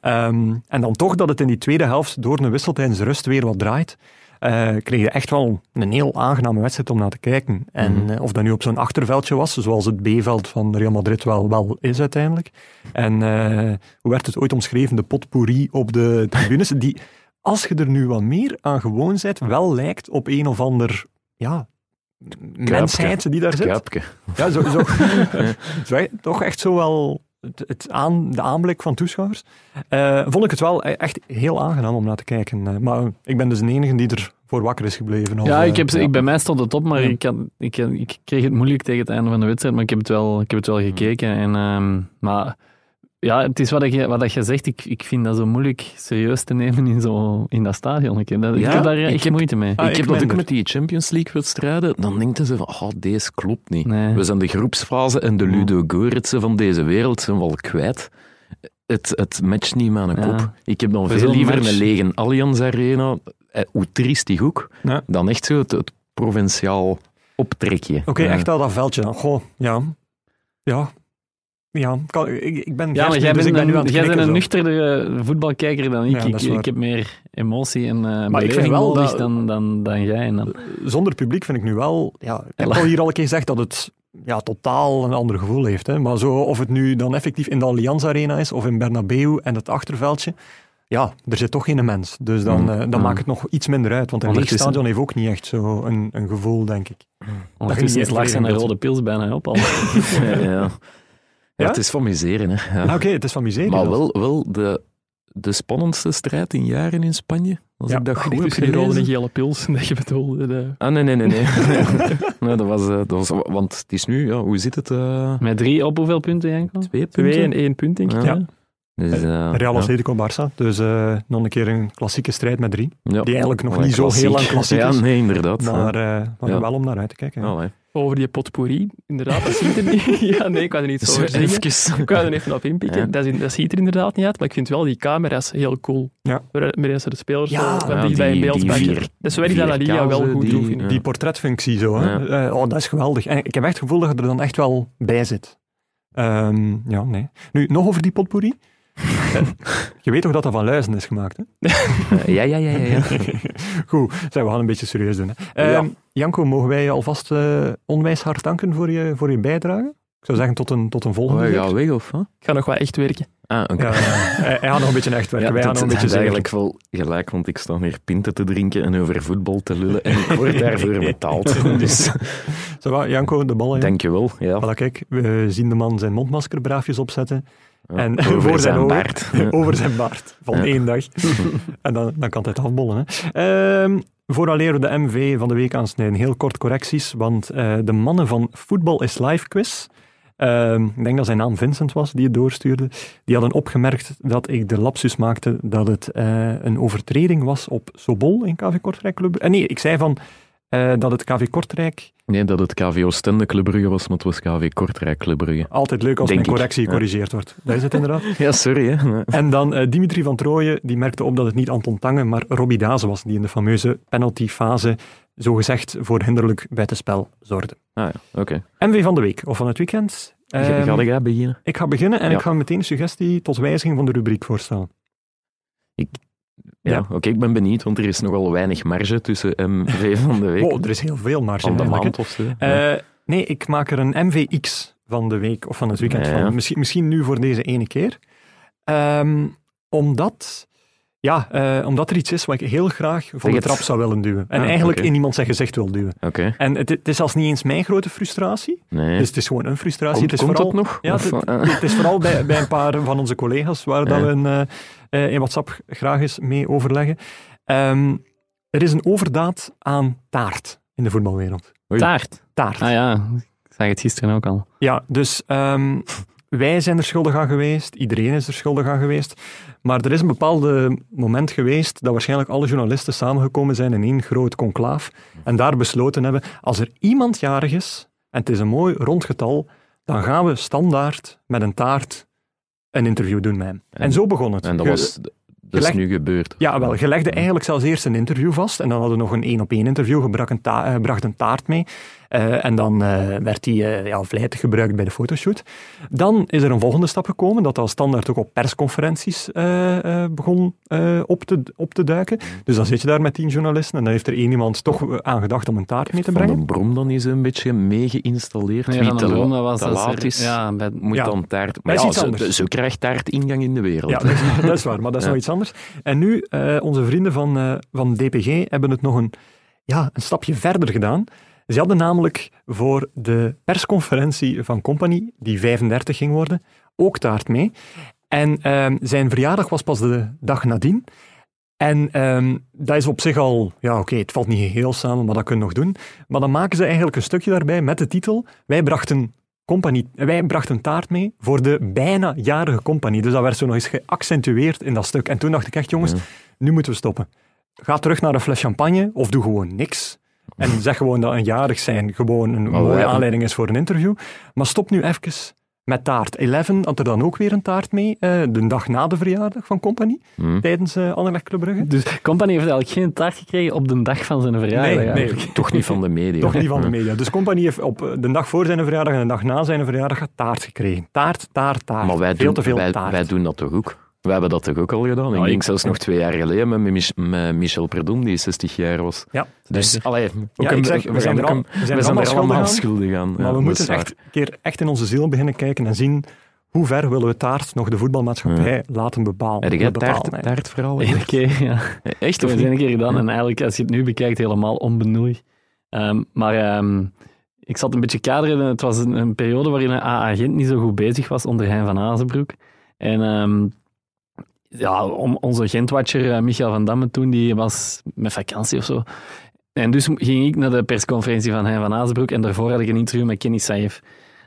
Ehm, en dan toch dat het in die tweede helft door een wissel tijdens de rust weer wat draait. eh, kreeg je echt wel een heel aangename wedstrijd om naar te kijken. En Mhm. eh, of dat nu op zo'n achterveldje was, zoals het B-veld van Real Madrid wel, wel is uiteindelijk. En eh, hoe werd het ooit omschreven? De potpourri op de tribunes, die, als je er nu wat meer aan gewoon bent, wel lijkt op een of ander, ja, mensheid die daar zit. Kuipke. Ja, zo, zo, zo, toch echt zo wel het, het aan, de aanblik van toeschouwers. Eh, vond ik het wel e- echt heel aangenaam om naar te kijken. Eh, maar ik ben dus de enige die er voor wakker is gebleven. Of, Ja, eh, ik heb, ik, bij mij stond het op, maar Ja. ik, had, ik, ik kreeg het moeilijk tegen het einde van de wedstrijd, maar ik heb het wel, ik heb het wel gekeken. En, ehm, maar ja, het is wat je, wat je zegt, ik, ik vind dat zo moeilijk serieus te nemen in, zo, in dat stadion. Ik, heb ik daar ik echt heb- moeite mee. Ah, ik ik heb dat ook met die Champions League-wedstrijden. Dan denken ze van, oh, deze klopt niet. Nee. We zijn de groepsfase en de Ludo Goretsen van deze wereld zijn wel kwijt. Het, het matcht niet met een Ja. kop. Ik heb dan veel liever match- een lege Allianz Arena, eh, hoe triest die ook, Ja. dan echt zo het, het provinciaal optrekje. Oké, echt wel dat veldje. dan. Goh, ja. Ja. Ja, kan, ik, ik ben Ja, maar jij dus bent, ik ben een, jij bent een nuchterdere voetbalkijker dan ik. Ja, ik, heb meer emotie en uh, Maar ik vind wel nodig dat- dan, dan, dan jij. En dan, Zonder publiek vind ik nu wel... Ja, ik heb al hier al een keer gezegd dat het ja, totaal een ander gevoel heeft. Hè. Maar zo, of het nu dan effectief in de Allianz Arena is of in Bernabeu en het achterveldje... Ja, er zit toch geen mens. Dus dan, Mm, eh, dan mm. maakt het nog iets minder uit. Want een leeg Ondertussen- stadion heeft ook niet echt zo een, een gevoel, denk ik. ondertussen niet is Lars en echt de rode pils bijna op al. ja, ja. Ja, Ja? Het is van miseren, hè. Ja. Ah, Oké, het is van miserie. Maar dat. wel, wel de, de spannendste strijd in jaren in Spanje. Als Ja, ik dat goed heb die rode en gelezen. gele pils dat je bedoelde. De... Ah, nee, nee, nee. nee. nee dat, was, eh, dat was... Want het is nu, ja, hoe zit het? eh, Met drie op hoeveel punten, Janko? twee punten? Twee en één punt, denk ik. Ja. Ja. Dus, eh, Real ja. Atletico Barça. Dus eh, nog een keer een klassieke strijd met drie. Ja. Die eigenlijk nog Allee, niet zo heel lang klassiek Ja, is. nee, inderdaad. Maar, eh, maar Ja. wel om naar uit te kijken. ja. Over die potpourri, inderdaad, dat ziet er niet... Ja, nee, ik kan er niet zo Zo over zeggen. even. Ik kan er even op inpikken. Ja. Dat, is- dat ziet er inderdaad niet uit, maar ik vind wel die camera's heel cool. Ja. Waarin ze de spelers Ja, zo ja, die- beeld die brengen. vier- Dat is waar die La Liga wel goed die- doen. Ja. Die portretfunctie zo. Hè? Ja. Eh, oh, dat is geweldig. En ik heb echt het gevoel dat je er dan echt wel bij zit. Ehm, ja, nee. Nu, nog over die potpourri. Eh, je weet toch dat dat van luizen is gemaakt, hè? Eh, ja, ja, ja, ja. ja. Goed, we gaan een beetje serieus doen. Hè. Ehm, Ja. Janko, mogen wij je alvast eh, onwijs hard danken voor je, voor je bijdrage? Ik zou zeggen tot een, tot een volgende Oh, keer. ja, weg of? Ik ga nog wat echt werken. Ah, oké. Ja, hij, hij gaat nog een beetje echt werken. Ja, wij gaan dat nog een beetje eigenlijk wel gelijk, want ik sta hier pinten te drinken en over voetbal te lullen en ik word daarvoor betaald. Dus Zo, Janko, de ballen. dankjewel. Ja. Voilà, kijk, we zien de man zijn mondmasker braafjes opzetten. En over voor zijn baard. Over zijn baard van één dag. en dan, dan kan het afbollen. Hè. Ehm, vooraleer we de MV van de week aansnijden, heel kort correcties, want eh, de mannen van Voetbal is Live quiz, ehm, ik denk dat zijn naam Vincent was, die het doorstuurde, die hadden opgemerkt dat ik de lapsus maakte dat het eh, een overtreding was op Sobol in KV Kortrijk Club. Eh, nee, ik zei van eh, dat het KV Kortrijk, Nee, dat het KV Oostende Club Brugge was, maar het was KV Kortrijk Club Brugge. altijd leuk als Denk mijn ik, correctie ja. gecorrigeerd wordt. Dat is het inderdaad. Ja, sorry. Hè. En dan eh, Dimitri van Trooijen, die merkte op dat het niet Anton Tange, maar Robbie Daze was, die in de fameuze penaltyfase zogezegd voor hinderlijk buitenspel zorgde. Ah ja, oké. MV van de week, of van het weekend. Ga Ehm, Ga jij beginnen? ik ga beginnen en Ja. ik ga meteen een suggestie tot wijziging van de rubriek voorstellen. Ja, Ja. oké, ik ben benieuwd, want er is nogal weinig marge tussen MV van de week. Oh, er is heel veel marge van de maand of zo. Eh, nee, ik maak er een MVX van de week of van het weekend. Ja, ja. Van, misschien, misschien nu voor deze ene keer. Ehm, omdat, ja, eh, omdat er iets is wat ik heel graag voor de trap zou willen duwen. En Ah, eigenlijk in iemand zijn gezicht wil duwen. Oké, En het, het is zelfs niet eens mijn grote frustratie. nee. Dus het is gewoon een frustratie. komt het is komt vooral, dat nog? Ja, Of, het, het is vooral bij, bij een paar van onze collega's waar dat we een, eh, eh, in WhatsApp graag eens mee overleggen. Ehm, er is een overdaad aan taart in de voetbalwereld. Oei. Taart. Taart. Ah ja, ik zag het gisteren ook al. Ja, dus ehm, wij zijn er schuldig aan geweest, iedereen is er schuldig aan geweest. Maar er is een bepaald moment geweest dat waarschijnlijk alle journalisten samengekomen zijn in één groot conclaaf en daar besloten hebben, als er iemand jarig is, en het is een mooi rond getal, dan gaan we standaard met een taart een interview doen met hem. En, En- zo begon het. En dat, was, dat is nu gebeurd. ja, wel, je legde eigenlijk zelfs eerst een interview vast en dan hadden we nog een één-op-één interview, je eh, bracht een taart mee eh, en dan eh, werd die eh, ja, vlijtig gebruikt bij de fotoshoot. Dan is er een volgende stap gekomen, dat al standaard ook op persconferenties eh, eh, begon eh, op, te, op te duiken. Dus dan zit je daar met tien journalisten en dan heeft er één iemand toch aan gedacht om een taart mee te Van brengen. den Brom dan is een beetje mee geïnstalleerd. Nee, Wie van te, den Brom, la- dat was te dat laat is, Ja, bij, moet Ja. dan taart... Dat Maar is ja, anders. zo krijgt taart ingang in de wereld. Ja, dat is, dat is waar, maar dat is Ja. nog iets anders. En nu, eh, onze vrienden van, eh, van DPG hebben het nog een, ja, een stapje verder gedaan. Ze hadden namelijk voor de persconferentie van Company, die 35 ging worden, ook taart mee. En ehm, zijn verjaardag was pas de dag nadien. En ehm, dat is op zich al, ja oké, het valt niet heel samen, maar dat kunnen we nog doen. Maar dan maken ze eigenlijk een stukje daarbij met de titel Wij brachten, compagnie, wij brachten taart mee voor de bijna jarige compagnie. Dus dat werd zo nog eens geaccentueerd in dat stuk. En toen dacht ik echt, jongens, Ja. nu moeten we stoppen. Ga terug naar een fles champagne of doe gewoon niks. En zeg gewoon dat een jarig zijn gewoon een mooie aanleiding is voor een interview. Maar stop nu even met taart. Eleven had er dan ook weer een taart mee, eh, de dag na de verjaardag van Company, Hm. tijdens eh Anderlecht Club Brugge. Dus Company heeft eigenlijk geen taart gekregen op de dag van zijn verjaardag. Nee, nee. Toch niet van de media. Toch niet van de media. Dus Company heeft op eh, de dag voor zijn verjaardag en de dag na zijn verjaardag taart gekregen. Taart, taart, taart. Maar wij Veel doen, te veel wij, taart. wij doen dat toch ook? Wij hebben dat toch ook al gedaan? ik ik- denk zelfs nog twee jaar geleden met, Mich- met Michel Predom, die 60 jaar was. Ja. Dus, allee, ook Ja, een- ik zeg, we we zijn er al- we zijn we er allemaal allemaal schuldig schuldig aan. Maar Ja, we moeten echt een keer echt in onze ziel beginnen kijken en zien hoe ver willen we taart nog de voetbalmaatschappij laten bepalen. Heb jij taart, hè. taartverhaal? Eén keer, ja. Echt of we een keer gedaan en eigenlijk, als je het nu bekijkt, helemaal onbenoeid. Ehm, maar ehm, ik zat een beetje kaderen. Het was een, een periode waarin een agent niet zo goed bezig was onder Hein van Azenbroek. En ehm, ja, om, onze Gentwatcher, eh, Michael van Damme toen, die was met vakantie of zo. En dus ging ik naar de persconferentie van Hein van Azenbroek en daarvoor had ik een interview met Kenny Saif.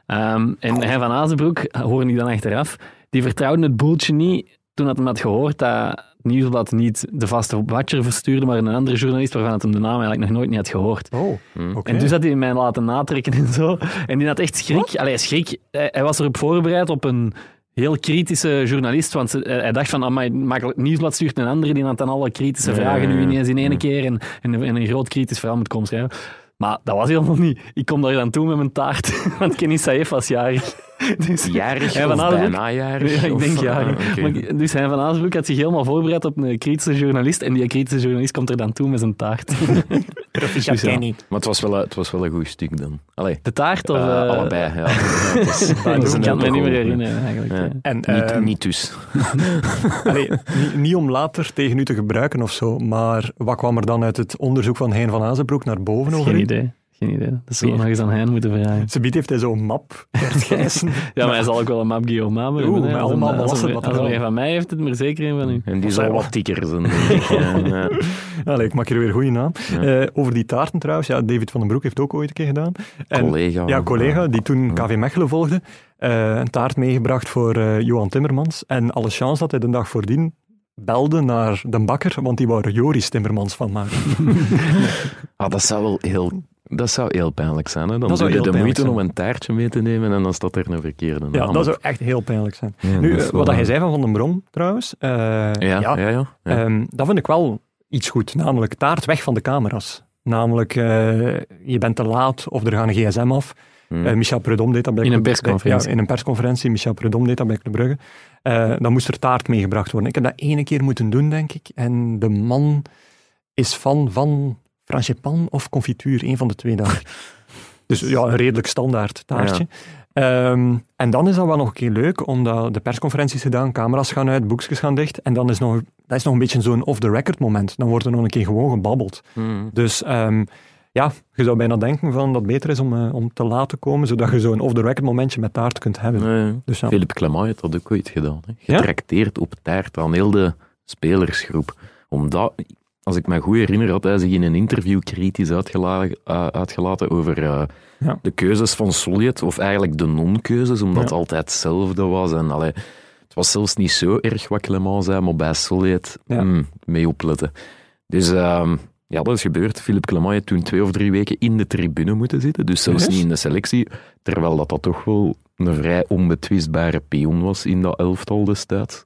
Ehm, en Hein van Azenbroek, hoorde ik dan achteraf, die vertrouwde het boeltje niet toen had hem had gehoord dat het nieuwsblad niet de vaste watcher verstuurde, maar een andere journalist waarvan het hem de naam eigenlijk nog nooit niet had gehoord. Oh, Hm. oké. En dus had hij mij laten natrekken en zo. En die had echt schrik. Allee, schrik. Hij, hij was erop voorbereid op een heel kritische journalist, want hij dacht van, amai, makkelijk nieuwsblad stuurt een andere, die had dan alle kritische Ja, vragen nu ineens in één keer en, en, en een groot kritisch verhaal moet komen schrijven. Maar dat was helemaal niet. Ik kom daar dan toe met mijn taart, want Kenny Saef was jarig. Dus, Jarig Hij van Azenbroek- bijna jarig? ja, ik denk ah, oké. Maar, dus hij van Azenbroek had zich helemaal voorbereid op een kritische journalist en die kritische journalist komt er dan toe met zijn taart. Proficiat Dus ja. Kenny. Maar het was, wel, een- het was wel een goed stuk dan. Allee, De taart of... eh, eh, allebei. Ja. Ja, ik dat is een kan het me niet meer herinneren eigenlijk. Ja. ja. En, Niet, ehm, niet dus. allee, niet, niet om later tegen u te gebruiken of zo, maar wat kwam er dan uit het onderzoek van Hein van Azenbroek naar boven over Geen u? idee. Geen idee. Dat zullen we nog eens aan Hein moeten vragen. Subiet heeft hij zo'n map. Ja, maar hij zal ook wel een map Guillaume hebben. Oeh, hè. allemaal als een van mij heeft het, maar zeker een van u. En die zal wat wel. dikker zijn. Ja. Allee, ik maak hier weer een goede naam. Ja. Eh, over die taarten trouwens, ja, David van den Broek heeft ook ooit een keer gedaan. En- Collega. Ja, collega, die toen. KV Mechelen volgde, eh, een taart meegebracht voor eh, Johan Timmermans. En alle chance dat hij de dag voordien belde naar de bakker, want die wou er Joris Timmermans van maken. Ah, dat zou wel heel... Dat zou heel pijnlijk zijn. Hè? Dan Dat doe je de moeite om een taartje mee te nemen en dan staat er een verkeerde Ja, naam dat op. zou echt heel pijnlijk zijn. Ja, Nu, dat eh, wat wel- hij zei van Van den Brom trouwens, eh, Ja, ja, ja. ja, Ehm, dat vind ik wel iets goed, namelijk taart weg van de camera's. Namelijk, eh, je bent te laat of er gaat een gsm af. Hm. Eh, Michel Predom deed dat bij In een persconferentie. Ja, in een persconferentie. Michel Predom deed dat bij Club Brugge. Dan moest er taart meegebracht worden. Ik heb dat ene keer moeten doen, denk ik. En de man is fan van frangipan of confituur, een van de twee daar. Dus ja, een redelijk standaard taartje. Ehm, en dan is dat wel nog een keer leuk, omdat de persconferenties gedaan, camera's gaan uit, boekjes gaan dicht. En dan is nog, dat is nog een beetje zo'n off-the-record moment. Dan wordt er nog een keer gewoon gebabbeld. Hmm. Dus ehm, ja, je zou bijna denken van dat het beter is om, eh, om te laten komen, zodat je zo'n off-the-record momentje met taart kunt hebben. Nee, Dus ja. Philippe Clement heeft dat ook ooit gedaan. Hè. Ja? Op taart aan heel de spelersgroep. Omdat, als ik me goed herinner, had hij zich in een interview kritisch uitgelaten, uh, uitgelaten over uh, Ja. de keuzes van Soljet, of eigenlijk de non-keuzes, omdat Ja. het altijd hetzelfde was. En, allee, het was zelfs niet zo erg wat Clement zei, maar bij Soljet Ja. mm, mee opletten. Dus ehm, ja, dat is gebeurd. Philippe Clement heeft toen twee of drie weken in de tribune moeten zitten, dus zelfs niet in de selectie, terwijl dat, dat toch wel een vrij onbetwistbare pion was in dat elftal destijds.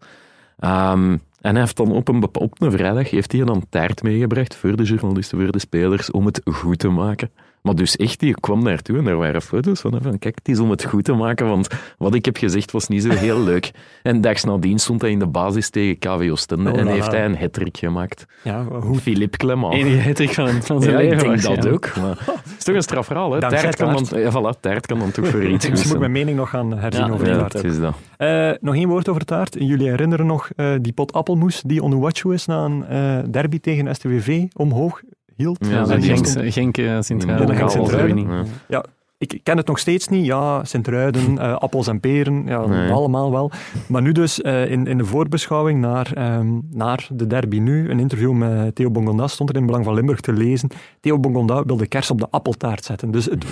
Ehm, en hij heeft dan op een, op een vrijdag heeft hij dan taart meegebracht voor de journalisten, voor de spelers, om het goed te maken. Maar dus echt, die kwam daartoe en daar waren foto's van. van kijk, het is om het goed te maken, want wat ik heb gezegd was niet zo heel leuk. En dags nadien stond hij in de basis tegen KV Oostende Oh, en heeft hij een hat gemaakt. Ja, hoe Philippe Clement. Enige hattrick van, van zijn Ja, leven. ik denk dat ook. Maar het is toch een strafverhaal, hè? Taart kan, dan, ja, voilà, taart kan dan toch voor iets Dus ik moet mijn mening nog gaan herzien Ja, over taart. het is dat. Eh, nog één woord over taart. Jullie herinneren nog eh, die pot appelmoes die Onuwachu is na een eh, derby tegen STWV omhoog hield? Ja, En die Genk, Genk eh, Sint-Truiden. Ja, ik ken het nog steeds niet. Ja, Sint-Truiden, eh, appels en peren, ja, Nee. allemaal wel. Maar nu dus eh, in, in de voorbeschouwing naar, ehm, naar de derby nu, een interview met Theo Bongonda stond er in Belang van Limburg te lezen. Theo Bongonda wil de kers op de appeltaart zetten. Dus het,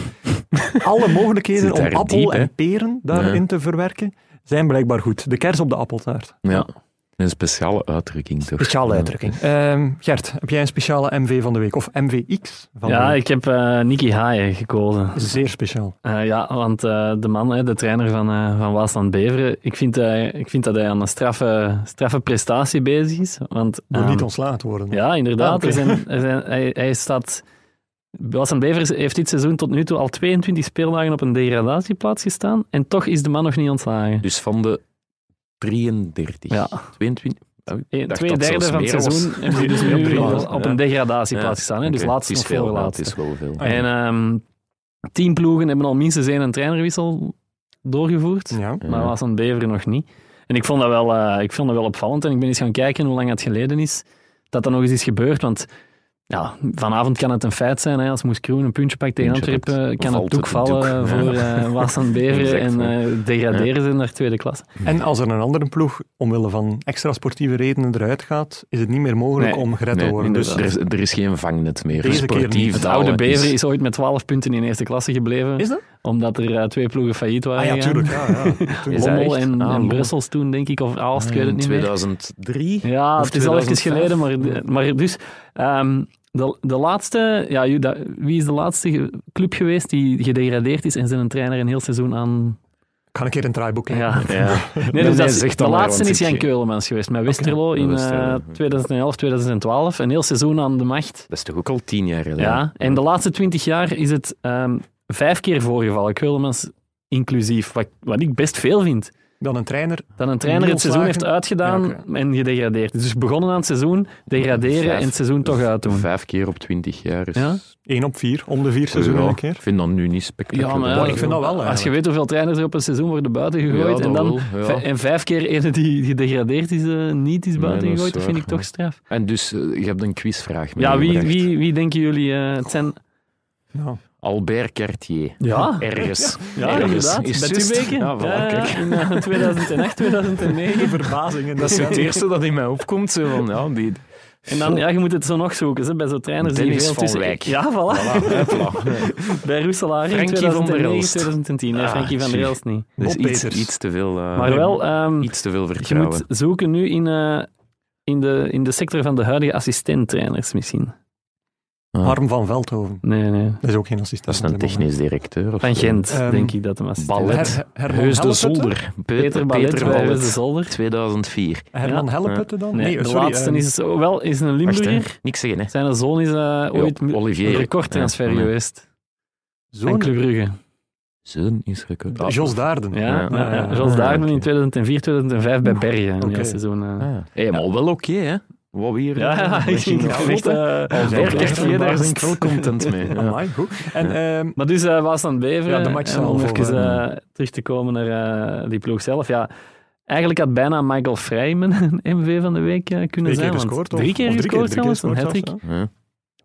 alle mogelijkheden om appel diep, en peren daarin Ja. te verwerken, zijn blijkbaar goed. De kers op de appeltaart. Ja. Een speciale uitdrukking, toch? Speciale uitdrukking. Ehm, Gert, heb jij een speciale MV van de week? Of MVX van de Ja, week? ik heb eh Nicky Haaien gekozen. Zeer speciaal. Eh, ja, want eh, de man, hè, de trainer van, eh van Waasland Beveren, ik vind, ik vind dat hij aan een straffe, straffe prestatie bezig is. Want, Door ehm, niet ontslagen te worden. Ja, inderdaad. Ah, er zijn, er zijn, hij, hij staat... Waasland Beveren heeft dit seizoen tot nu toe al 22 speeldagen op een degradatieplaats gestaan en toch is de man nog niet ontslagen. Dus van de 33, Ja. 22... Oh, ik Eh, dacht Twee derde van het seizoen hebben ze dus nu op een degradatieplaats gestaan. Hè? Dus laatste het nog is veel. Het is wel veel. En ehm tien ploegen hebben al minstens één een trainerwissel doorgevoerd, Ja. Ja. maar was aan Beveren nog niet. En ik vond, dat wel, eh, ik vond dat wel opvallend en ik ben eens gaan kijken hoe lang het geleden is dat dat nog eens is gebeurd. Want ja, vanavond kan het een feit zijn. Hè, als Moes Kroen een puntje pakt tegen Puntje Antwerpen, pakt, kan valt het doek het doek, vallen ja. voor eh Was aan Beveren Exact, en eh, degraderen ze naar tweede klasse. En als er een andere ploeg omwille van extra sportieve redenen eruit gaat, is het niet meer mogelijk Nee. om gered te worden. Dus er, is, er is geen vangnet meer. Deze keer Sportief niet. Het oude Beveren is- is ooit met 12 punten in eerste klasse gebleven, Is dat? omdat er eh, twee ploegen failliet waren Ah ja, tuurlijk. Echt? en, Ah, en. Brussels toen, denk ik, of Aalst, ik weet het in niet meer. 2003? Ja, Of het is al even 2005? geleden, maar, maar dus... ehm, de, de laatste... Ja, wie is de laatste club geweest die gedegradeerd is en zijn trainer een heel seizoen aan... Ik ga een keer een draaiboek. Ja. Ja. Nee, dus nee, de laatste is Jan Keulemans geweest, met Westerlo in met Westerlo, eh, ja. 2011, 2012. Een heel seizoen aan de macht. Dat is toch ook al tien jaar geleden? Ja, en de laatste twintig jaar is het ehm, vijf keer voorgevallen, Keulemans inclusief. Wat, wat ik best veel vind. Dan een trainer. Dat een trainer het seizoen heeft uitgedaan Ja, en gedegradeerd. is. Dus begonnen aan het seizoen, degraderen Vijf. en het seizoen toch uitdoen. Vijf keer op twintig jaar. Is... Ja? één op vier, om de vier seizoenen Ja, een keer. Ik vind dat nu niet spectaculair. Ja, maar Ja, ik vind dat wel, Als je weet hoeveel trainers er op een seizoen worden buiten gegooid Ja, en, dan, wel, ja. v- en vijf keer ene die gedegradeerd is, eh, niet is buiten gegooid, dat vind ik toch straf. En dus, eh, je hebt een quizvraag Ja, wie, wie, wie denken jullie? eh, het zijn... Ja. Albert Cartier. Ja, Ergens. ja Ergens. inderdaad. Is Bij juist. Tubeke. Ja, voilà, Ja, kijk. in eh, 2008, 2009. Verbazing. Dat is het eerste dat in mij opkomt. Zo van, ja, die... En dan, ja, je moet het zo nog zoeken, hè, bij zo'n trainers die Dennis veel van tussen... Wijk. Ja, voilà. Bij Roeselaar in Frankie van der 2009, Elst. 2010. Nee, Ah, Frankie van der. Elst niet. Dat is Bob iets, iets te veel, eh, Maar wel, ehm, iets te veel je vertrouwen. moet zoeken nu in, eh, in, de, in de sector van de huidige assistenttrainers misschien. Ah, Harm van Veldhoven. Nee, nee. Dat is ook geen assistent. dat is een technisch directeur. Of Van. Gent, Ehm, denk ik dat hem assistent Ballet. Her- Heus de? Zolder. Peter Ballet bij Ballet. Heus de Zolder. 2004. Herman Ja. Helleputte dan? Nee, de sorry. laatste ehm, is zo- wel is een Wacht. Limburger. Niks zeggen, hè. Zijn zoon is eh, ooit Ja, Olivier. een recordtransfer Ja, ja. geweest. zoon- Van Club Brugge. Zoon is record. Ah, Jos Daarden. Ja, Ja. ja, ja. Ah, Jos ah, Daarden in oké. 2004, 2005 bij Bergen. Oké. heel seizoen. eh. Ah. Hey, maar wel oké, hè. Wat weer? Ja, ja, ik echt... hè. eh, Daar echt daar ben ik wel content mee. Ja. Amai, goed. En ehm, Maar dus uh, was aan Beveren. Ja, de match en om even eh, terug te komen naar eh, die ploeg zelf. Ja, eigenlijk had bijna Michael Vrijman een MV van de week eh, kunnen Drie zijn. keer want gescoord, Drie keer of drie keer- gescoord zelfs, een hat Ja.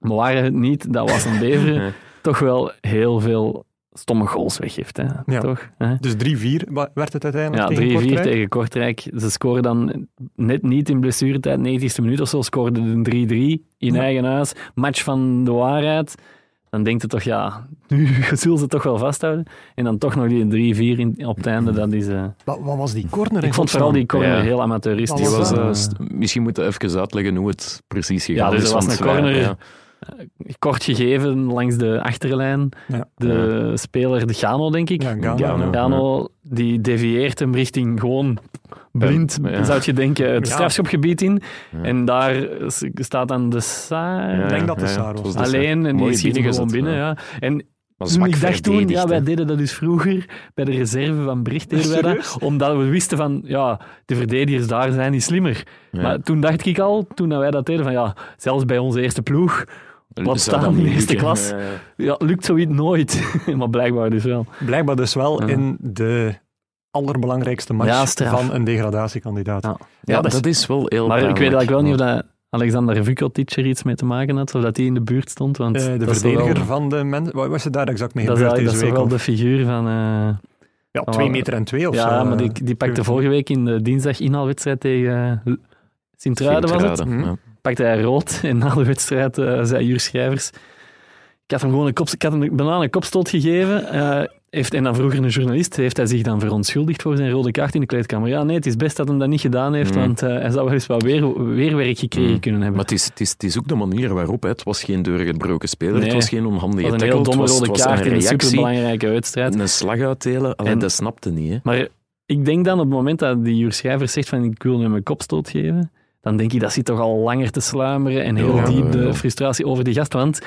Maar waren het niet, dat was een Beveren Ja. toch wel heel veel stomme goals weggeeft. Hè? Ja. Toch? Hè? Dus 3-4 wa- werd het uiteindelijk Ja, 3-4 tegen Kortrijk. tegen Kortrijk. Ze scoren dan net niet in blessuretijd, 90ste minuut of zo, scoorden een 3-3 in Ja. eigen huis. Match van de waarheid. Dan denkt het toch, ja, nu zullen ze het toch wel vasthouden. En dan toch nog die 3-4 in- op het einde, dat is... eh, Wat, wat was die corner? ik vond vooral die corner Ja. heel amateuristisch. Was, was eh, dat? misschien moeten we even uitleggen hoe het precies gegaan Ja, dus is. er was want een corner. Ja. Kort gegeven langs de achterlijn. Ja. De speler, de Gano, denk ik. Ja, Gano. Gano. Gano, die devieert hem richting gewoon blind, Ja, ja. zou je denken, het Ja. strafschopgebied in. Ja. En daar staat dan de Saar Ja, Ik denk dat de Saar het was. alleen en die schiet gewoon binnen. ja. Ja. En ik dacht toen, ja, wij deden dat dus vroeger bij de reserve van Bricht, deden wij dat, Serieus? omdat we wisten van, ja, de verdedigers daar zijn niet slimmer. Ja. Maar toen dacht ik al, toen wij dat deden, van ja, zelfs bij onze eerste ploeg, Dat staan in eerste lukken? klas. Ja, ja. ja, lukt zoiets nooit. maar blijkbaar dus wel. Blijkbaar dus wel Ja. in de allerbelangrijkste match Ja, van een degradatiekandidaat. Ja. Ja, dat dat, is- wel heel Maar ik weet eigenlijk wel niet of dat Alexander Vukotic er iets mee te maken had, of dat hij in de buurt stond. Want Eh, de verdediger wel- van de mensen... Wat was er daar exact mee dat is, gebeurd dat deze is week? toch wel of- de figuur van... eh, Ja, van- twee meter en twee of zo. ja, maar eh. die, die pakte vorige week in de dinsdag inhaalwedstrijd tegen eh, Sint-Truiden, was het. Hm. ja. Pakte hij rood en na de wedstrijd eh, zei Juur Schrijvers... Ik had hem gewoon een, kop, ik had hem een kopstoot gegeven. eh, heeft, en dan vroeger een journalist, heeft hij zich dan verontschuldigd voor zijn rode kaart in de kleedkamer. Ja, nee, het is best dat hij dat niet gedaan heeft, Mm. want eh, hij zou wel eens wat weer, weerwerk gekregen Mm. kunnen hebben. Maar het is, het, is, het is ook de manier waarop. Hè. Het was geen doorgebroken speler, Nee. het was geen onhandige Het was een tackle, heel domme rode kaart in een superbelangrijke wedstrijd. een slag uitdelen. Alleen En- dat snapte niet. Hè. Maar ik denk dan op het moment dat die Juur Schrijvers zegt van ik wil hem een kopstoot geven, dan denk ik dat zit toch al langer te sluimeren en heel Ja, diep de ja. frustratie over die gast. Want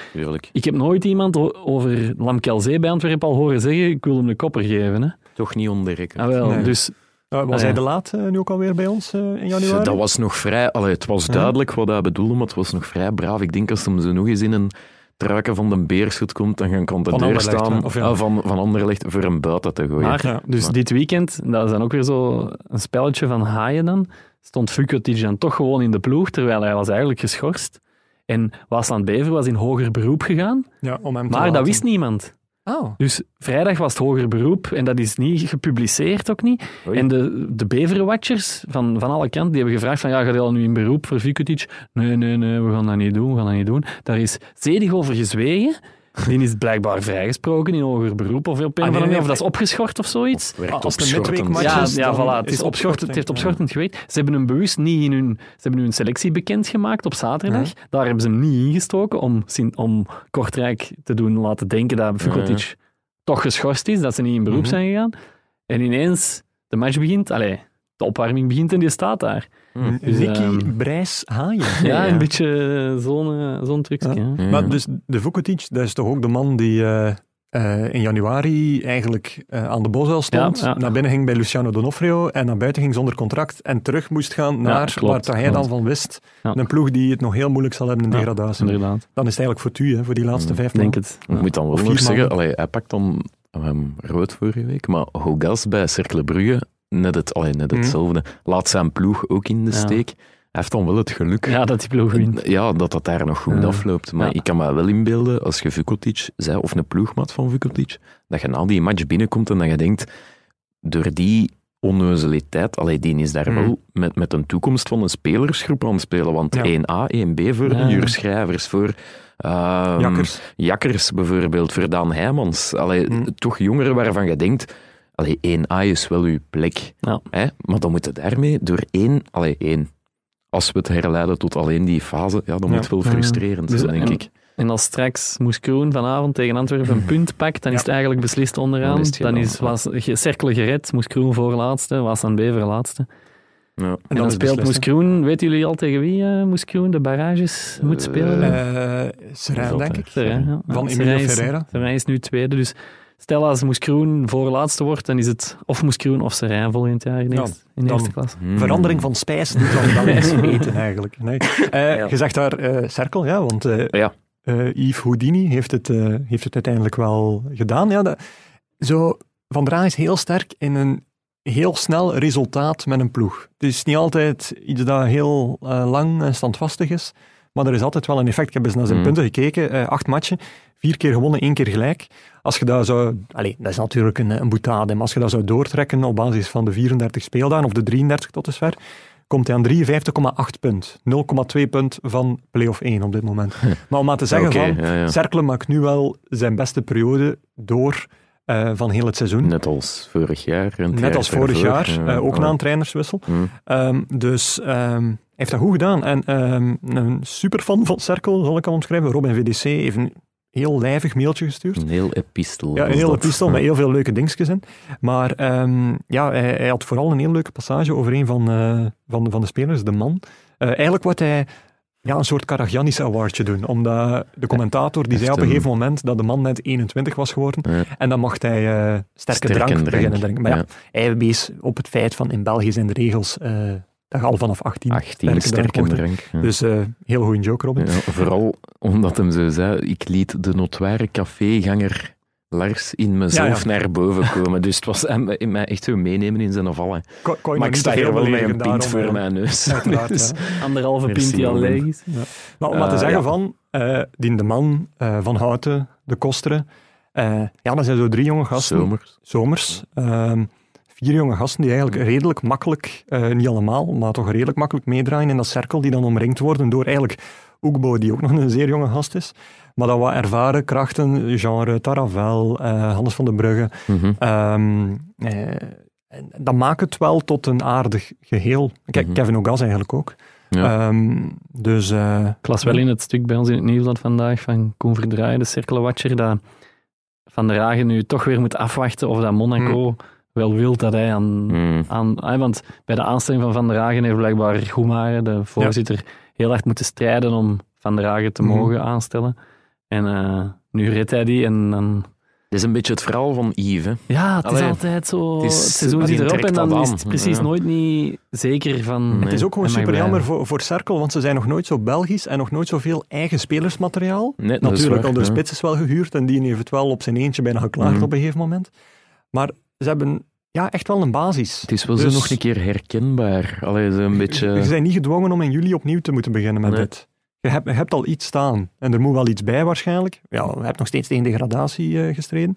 ik heb nooit iemand over Lamkelzee bij Antwerpen al horen zeggen ik wil hem een kopper geven. Hè? Toch niet onderrekken. Ah, wel. Nee. Dus Eh, was Ah, hij de laat eh, nu ook alweer bij ons eh, in januari? Dat was nog vrij... Allee, het was duidelijk wat hij bedoelde, maar het was nog vrij braaf. Ik denk als hem zo nog eens in een truiken van de beerschot komt, dan gaan kan de Van deur Anderlecht, staan? Of ja. ah, van, van Anderlecht voor een buiten te gooien. Maar, Ja. dus Maar- dit weekend, dat is dan ook weer zo een spelletje van haaien dan, stond Vukotic dan toch gewoon in de ploeg, terwijl hij was eigenlijk geschorst. En Waasland Bever was in hoger beroep gegaan, Ja, om hem te maar dat wist niemand. Oh. Dus vrijdag was het hoger beroep en dat is niet gepubliceerd ook niet. Oei. En de, de Beverwatchers van, van alle kanten, die hebben gevraagd van ja, ga je al nu in beroep voor Vukotic? Nee, nee, nee, we gaan dat niet doen, we gaan dat niet doen. Daar is zedig over gezwegen. Die is blijkbaar vrijgesproken in hoger beroep of op een Ah, of nee, andere manier, nee, of dat is opgeschort of zoiets. Werkt als opschortend. midweekmatch Ja, is, ja voilà. Het, is is het heeft opschortend gewerkt. Ze hebben hem bewust niet in hun, ze hebben hun selectie bekendgemaakt op zaterdag. Daar hebben ze hem niet ingestoken om, om Kortrijk te doen laten denken dat Vukotic toch geschorst is, dat ze niet in beroep Mhm. zijn gegaan. En ineens, de match begint, allee, de opwarming begint en die staat daar. Dus, Nicky ehm, Brijs Haaien. Ja, Ja. een beetje zo'n eh, zo'n trucje. Ja. hè. Ja. Maar dus de Vukotic, dat is toch ook de man die eh, eh, in januari eigenlijk eh, aan de Bosuil stond, Ja, ja. naar binnen ging bij Luciano Donofrio en naar buiten ging zonder contract en terug moest gaan naar klopt, waar dat hij dan van wist. Ja. Een ploeg die het nog heel moeilijk zal hebben in Ja, degradatie. Inderdaad, Dan is het eigenlijk voor hè, voor die laatste Mm, vijf ik denk maanden. het. Ik moet dan wel nog vier zeggen, maanden. allee, hij pakt dan ehm, rood vorige week, maar Hogas bij Cercle Brugge, net, het, allee, net Mhm. hetzelfde. Laat zijn ploeg ook in de Ja. steek. Hij heeft dan wel het geluk Ja, dat die ploeg wint. ja, dat dat daar nog goed Ja. afloopt. Maar Ja. ik kan me wel inbeelden, als je Vukotic zei, of een ploegmaat van Vukotic, dat je na die match binnenkomt en dat je denkt, door die onneuzeliteit, allee, die is daar Mhm. wel met, met een toekomst van een spelersgroep aan het spelen. Want Ja. 1A, 1B voor de Jurschrijvers, voor ehm, Jakkers. Jakkers bijvoorbeeld, voor Daan Heijmans. Allee, Mhm. Toch jongeren waarvan je denkt, allee, 1A is wel uw plek. Ja. Hè? Maar dan moet je daarmee door één, allee, één. Als we het herleiden tot alleen die fase, ja, dan Ja. moet het wel frustrerend Dus- zijn, denk en- ik. En als straks Moes Kroen vanavond tegen Antwerpen een punt pakt, dan Ja. is het eigenlijk beslist onderaan. Dan is Dan was, ge- Cercle gered, Moes Kroen voorlaatste, was aan Bever laatste. Ja. En, dan speelt Moes Kroen, weten jullie al tegen wie eh Moes Kroen de barrages moet spelen? Eh Serijn, denk ik. Serijn, ja. Van Emilio Ferreira. Serijn is nu tweede, dus stel als Moeskroen voorlaatste wordt, dan is het of Moeskroen of Serijn volgend jaar in, Ja, eerste, in eerste klas. Hmm. Verandering van spijs doet dan wel eens eten eigenlijk. Nee. Eh, Ja. Je zegt daar eh, cirkel, ja, want eh, Ja. eh, Yves Houdini heeft het, eh, heeft het uiteindelijk wel gedaan. Ja, dat, zo, Van der Aa is heel sterk in een heel snel resultaat met een ploeg. Het is niet altijd iets dat heel lang en standvastig is, maar er is altijd wel een effect. Ik heb eens naar zijn Mm. punten gekeken, eh, acht matchen, vier keer gewonnen, één keer gelijk. Als je dat zou... Allee, dat is natuurlijk een, een boetade, maar als je dat zou doortrekken op basis van de 34 speeldagen, of de 33 tot dusver, komt hij aan 53,8 punt. 0,2 punt van play-off 1 op dit moment. Maar om maar te zeggen van, ja, maakt nu wel zijn beste periode door eh, van heel het seizoen. Net als vorig jaar. Net als vorig jaar, ja. eh, ook na een trainerswissel. Hmm. Ehm, dus hij heeft dat goed gedaan. En ehm, een superfan van Cercle, zal ik hem omschrijven, Robin VDC, heeft heel lijvig mailtje gestuurd. Een heel epistel. Ja, een was hele dat. pistel met heel veel leuke dingetjes in. Maar ehm, ja, hij, hij had vooral een heel leuke passage over een van, eh, van, van de spelers, de man. Eh, eigenlijk wat hij ja, een soort Karagiannis awardje doen. Omdat de commentator die zei op een gegeven moment dat de man net 21 was geworden. Ja. En dan mocht hij eh, sterke, Sterke drank, beginnen drinken. Maar ja, ja. hij wees op het feit van in België zijn de regels eh, al vanaf 18, 18 sterke drank. ja. Dus eh, heel goede joke, Robin. Ja, vooral omdat hem zo zei, ik liet de notoire caféganger Lars in mezelf Ja, naar boven komen. Dus het was hem in mij echt zo meenemen in zijn vallen. Ko- kon je Maar ik sta hier wel met een pint voor eh. mijn neus. Uiteraard, Dus- ja. Anderhalve Merci, pint die al leeg is. Ja. Maar om maar te Eh, zeggen ja. van, eh die de man, eh, Van Houten, De Kosteren, eh, ja, dat zijn zo drie jonge gasten. Zomers. Zomers. Vier jonge gasten die eigenlijk redelijk makkelijk, eh, niet allemaal, maar toch redelijk makkelijk meedraaien in dat cirkel, die dan omringd worden door eigenlijk Oegbo, die ook nog een zeer jonge gast is. Maar dan wat ervaren krachten, genre Taravel, eh Hannes van den Brugge. Mhm. Ehm, eh, en dat maakt het wel tot een aardig geheel. Kijk, Mhm. Kevin Ogas eigenlijk ook. Ja. Ehm, dus... eh, Ik las wel in het stuk bij ons in het nieuwsblad vandaag van Koen Verdraaien, de cirkelwatcher, dat Van der Hagen nu toch weer moet afwachten of dat Monaco wel wil dat hij aan... Mm. aan want bij de aanstelling van Van der Hagen heeft blijkbaar Goemare, de voorzitter, heel hard moeten strijden om Van der Hagen te Mhm. mogen aanstellen. En eh, nu redt hij die en dan... Het is een beetje het verhaal van Yves. hè. Ja, het is altijd zo... het Het, is- seizoen die zit erop en trekt dan is aan. het precies Ja. nooit niet zeker van... Nee. Het is ook gewoon super jammer voor, voor Cerkel, want ze zijn nog nooit zo Belgisch en nog nooit zoveel eigen spelersmateriaal. Nee, Natuurlijk, al de ja. spits is wel gehuurd en die heeft het wel op zijn eentje bijna geklaagd Mhm. op een gegeven moment. Maar ze hebben ja, echt wel een basis. Het is wel Dus- zo nog een keer herkenbaar. Allee, zo een beetje... Je bent niet gedwongen om in juli opnieuw te moeten beginnen met Nee. dit. Je hebt, je hebt al iets staan en er moet wel iets bij waarschijnlijk. Ja, je hebt nog steeds tegen degradatie eh, gestreden.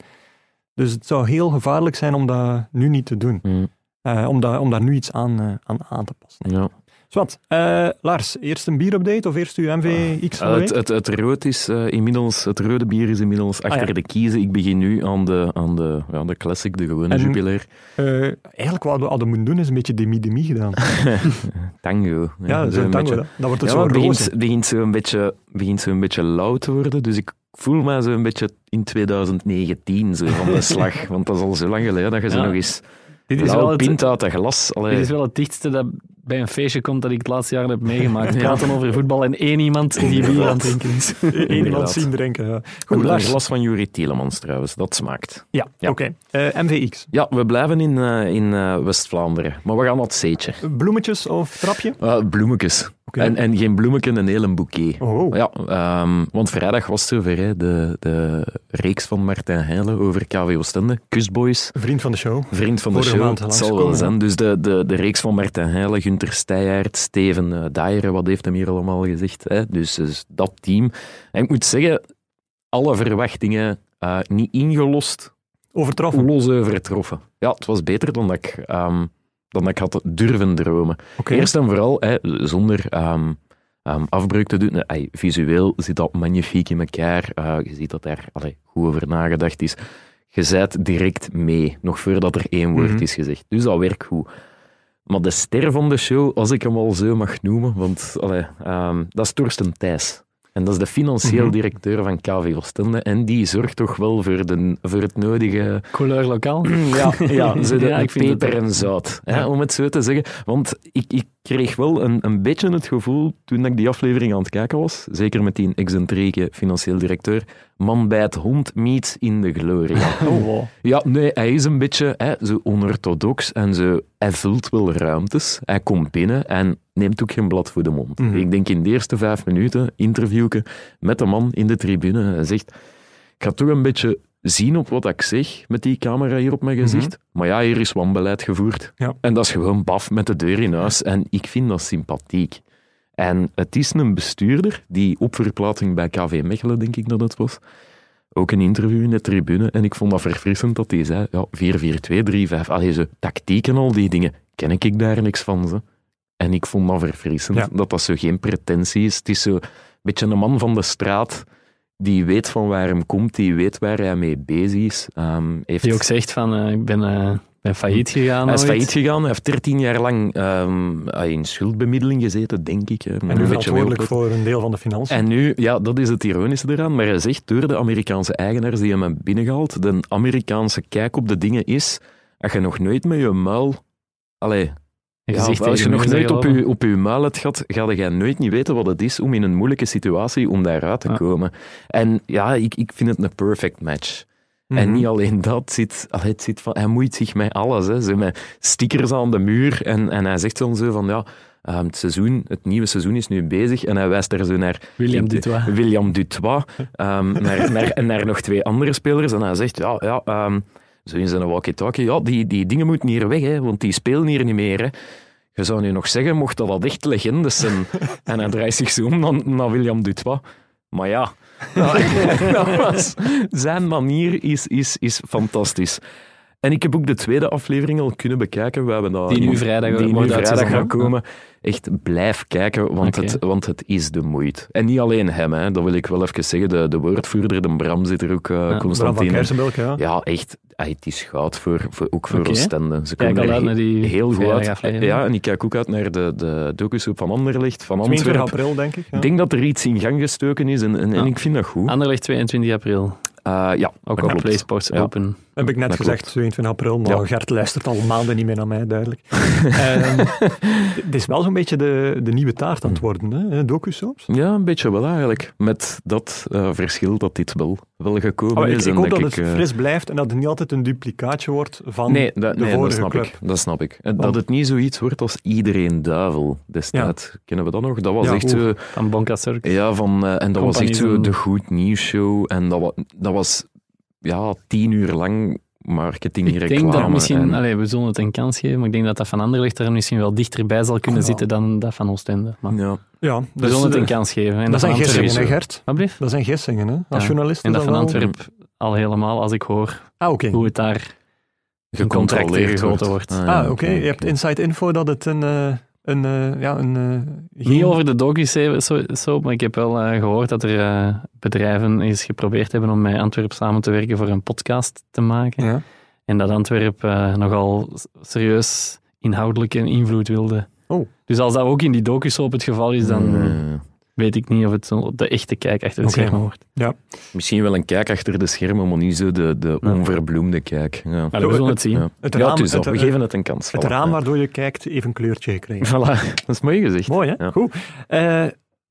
Dus het zou heel gevaarlijk zijn om dat nu niet te doen. Mm, Eh, om, daar, om daar nu iets aan, eh, aan aan te passen. ja. Zwat, eh, Lars, eerst een bierupdate of eerst uw MVX van de Eh, het, het, het rood is eh, inmiddels, het rode bier is inmiddels achter Ah, ja. de kiezen. Ik begin nu aan de, aan de, ja, de classic, de gewone En- jubilair. Eh, eigenlijk wat we hadden moeten doen is een beetje demi-demi gedaan. Tango. Ja, zo zo'n een tango. beetje- dat- Dat wordt het Ja, zo begint, begint zo'n beetje, begint zo een beetje lauw te worden. Dus ik voel mij zo een beetje in 2019 zo van de slag. Want dat is al zo lang geleden dat je zo Ja. nog eens Dit is wel het, pint uit een glas. Allee. Dit is wel het dichtste dat bij een feestje komt dat ik het laatste jaar heb meegemaakt. Praten over voetbal en één iemand die bier aan het drinken is. Eén iemand zien drinken. Ja. Goed, een glas van Jurie Tielemans trouwens, dat smaakt. Ja, Ja. oké. Eh, MVX. Ja, we blijven in, eh, in eh, West-Vlaanderen. Maar we gaan naar het zeetje. Bloemetjes of trapje? Uh, bloemetjes. En, en geen bloemetje, een hele bouquet. Oh, Ja, ehm, want vrijdag was het zover, hè, de, de reeks van Martijn Heijlen over KV Oostende, Kustboys, vriend van de show. vriend van de Vorige show. Het zal wel zijn. Dus de, de, de reeks van Martijn Heijlen, Gunter Steijaert, Steven uh, wat heeft hem hier allemaal gezegd? Hè? Dus, dus dat team. En ik moet zeggen, alle verwachtingen eh, niet ingelost, Overtroffen. los overtroffen. Ja, het was beter dan dat ik, ehm, dan dat ik had durven dromen. Eerst en vooral, hè, zonder ehm, ehm, afbreuk te doen, ey, visueel zit dat magnifiek in elkaar. Eh, je ziet dat daar allee, goed over nagedacht is. Je zijt direct mee, nog voordat er één woord Mhm. is gezegd. Dus dat werkt goed. Maar de ster van de show, als ik hem al zo mag noemen, want allee, ehm, dat is Torsten Thijs. En dat is de financieel Mhm. directeur van KV Oostende. En die zorgt toch wel voor, de, voor het nodige Couleur lokaal. ja, ja, zo de, Ja, ik vind het peper en zout, hè, om het zo te zeggen. Want ik, ik kreeg wel een, een beetje het gevoel, toen ik die aflevering aan het kijken was, zeker met die excentrieke financieel directeur, man bij het hond meets in de gloria. Oh, wow. Ja, nee, hij is een beetje hè, zo onorthodox en zo, hij vult wel ruimtes. Hij komt binnen en neemt ook geen blad voor de mond. Mhm. Ik denk in de eerste vijf minuten, interviewken met de man in de tribune, hij zegt, ik ga toch een beetje zien op wat ik zeg met die camera hier op mijn gezicht. Maar ja, hier is wanbeleid gevoerd. Ja. En dat is gewoon baf met de deur in huis. En ik vind dat sympathiek. En het is een bestuurder die op verplaatsing bij KV Mechelen, denk ik dat het was, ook een interview in de tribune. En ik vond dat verfrissend dat hij zei, ja, 4-4-2, 3-5, allee, zo tactiek en al die dingen, ken ik daar niks van. Ze. En ik vond dat verfrissend, Ja. dat dat zo geen pretentie is. Het is zo een beetje een man van de straat, die weet van waar hem komt, die weet waar hij mee bezig is. Ehm, heeft... Die ook zegt van, eh, ik ben, ben failliet gegaan. Hij is ooit. failliet gegaan, hij heeft 13 jaar lang ehm, in schuldbemiddeling gezeten, denk ik. hè. En nu verantwoordelijk voor een deel van de financiën. En nu, ja, dat is het ironische eraan, maar hij zegt door de Amerikaanse eigenaars die hem hebben binnengehaald, de Amerikaanse kijk op de dingen is, als je nog nooit met je muil... Allee, ja, als je nog nooit op je, op je gehad, ga je nooit niet weten wat het is om in een moeilijke situatie om daaruit te komen. En ja, ik, ik vind het een perfect match. En Mhm. niet alleen dat, zit, het zit van, hij moeit zich met alles. Hè. Zo met stickers aan de muur. En, en hij zegt dan zo van, ja, ehm, het, seizoen, het nieuwe seizoen is nu bezig. En hij wijst daar zo naar William Dutois. William Dutois, ehm, naar, naar, en naar nog twee andere spelers. En hij zegt, ja, ja ehm, zo in zijn walkie-talkie, ja, die, die dingen moeten hier weg, hè, want die spelen hier niet meer. Hè. Je zou nu nog zeggen, mocht dat, echt legendes zijn. en hij draait zich zo om naar, naar William Dutois. Maar ja, zijn manier is, is, is fantastisch. En ik heb ook de tweede aflevering al kunnen bekijken. We hebben dat, Die nu vrijdag die nu vrijdag gaat komen. Echt blijf kijken, want, het, want het is de moeite. En niet alleen hem, hè, dat wil ik wel even zeggen. De, de woordvoerder, de Bram, zit er ook uh, constant Bram van in. Kersenbelk, ja. Ja, echt. het is goud voor, voor, ook voor Oké. Oostende. Ze Kijk komen al uit naar die heel goed uit. Ja, en ik kijk ook uit naar de, de docusoep van Anderlecht, van 22 Antwerpen. april, denk ik. Ja. Ik denk dat er iets in gang gestoken is en, en, en Ja. ik vind dat goed. Anderlecht 22 april. Uh, ja, Ook klopt. PlaySports Ja. Open. Heb ik net Dat gezegd, klopt. 22 april, maar Ja. Gert luistert al maanden niet meer naar mij, duidelijk. Ehm, Het is wel zo'n beetje de, de nieuwe taart aan het worden, hè? docusoaps. Ja, een beetje wel eigenlijk. Met dat eh, verschil dat dit wel, wel gekomen Oh, ik, is. ik hoop dat ik, het eh, fris blijft en dat het niet altijd een duplicaatje wordt van Nee, dat, de nee, dat vorige snap club. ik. Dat snap ik. Want- Dat het niet zoiets wordt als iedereen duivel destijds. Kennen we dat nog? Dat was Ja, echt zo... Van Bonka Circus. Ja, van, eh, en dat was echt zo de goed nieuws show. En dat, wa- dat was ja, tien uur lang marketing, Ik reclame. denk dat misschien, en- allee, we zullen het een kans geven, maar ik denk dat dat van Anderlecht er misschien wel dichterbij zal kunnen Ja. zitten dan dat van Oostende. Maar ja. Ja, we dus, zullen het eh, een kans geven. En dat zijn gissingen, hè Gert? Dat zijn gissingen, hè? Als Ja. journalist En dat van wel- Antwerpen al helemaal, als ik hoor Ah, oké. hoe het daar Gecontroleerd gegoten wordt. Ah, ja, Ah, oké. Je hebt inside info dat het een... eh, een eh, ja, een... eh, Niet over de docu's zo, zo, maar ik heb wel eh, gehoord dat er bedrijven eens geprobeerd hebben om met Antwerp samen te werken voor een podcast te maken. Ja. En dat Antwerp eh, nogal serieus inhoudelijke invloed wilde. Oh. Dus als dat ook in die docu's op het geval is, dan Eh, weet ik niet of het zo de echte kijk achter het Oké. schermen wordt. misschien wel een kijk achter de schermen, maar niet zo de, de Ja. onverbloemde kijk. Ja. We zullen het zien. Ja. Het ja, raam, dus het, we geven het een kans. het Voilà. raam Ja. waardoor je kijkt heeft een kleurtje gekregen. Voilà, dat is mooi gezegd. Mooi, hè? Ja. Goed. Eh,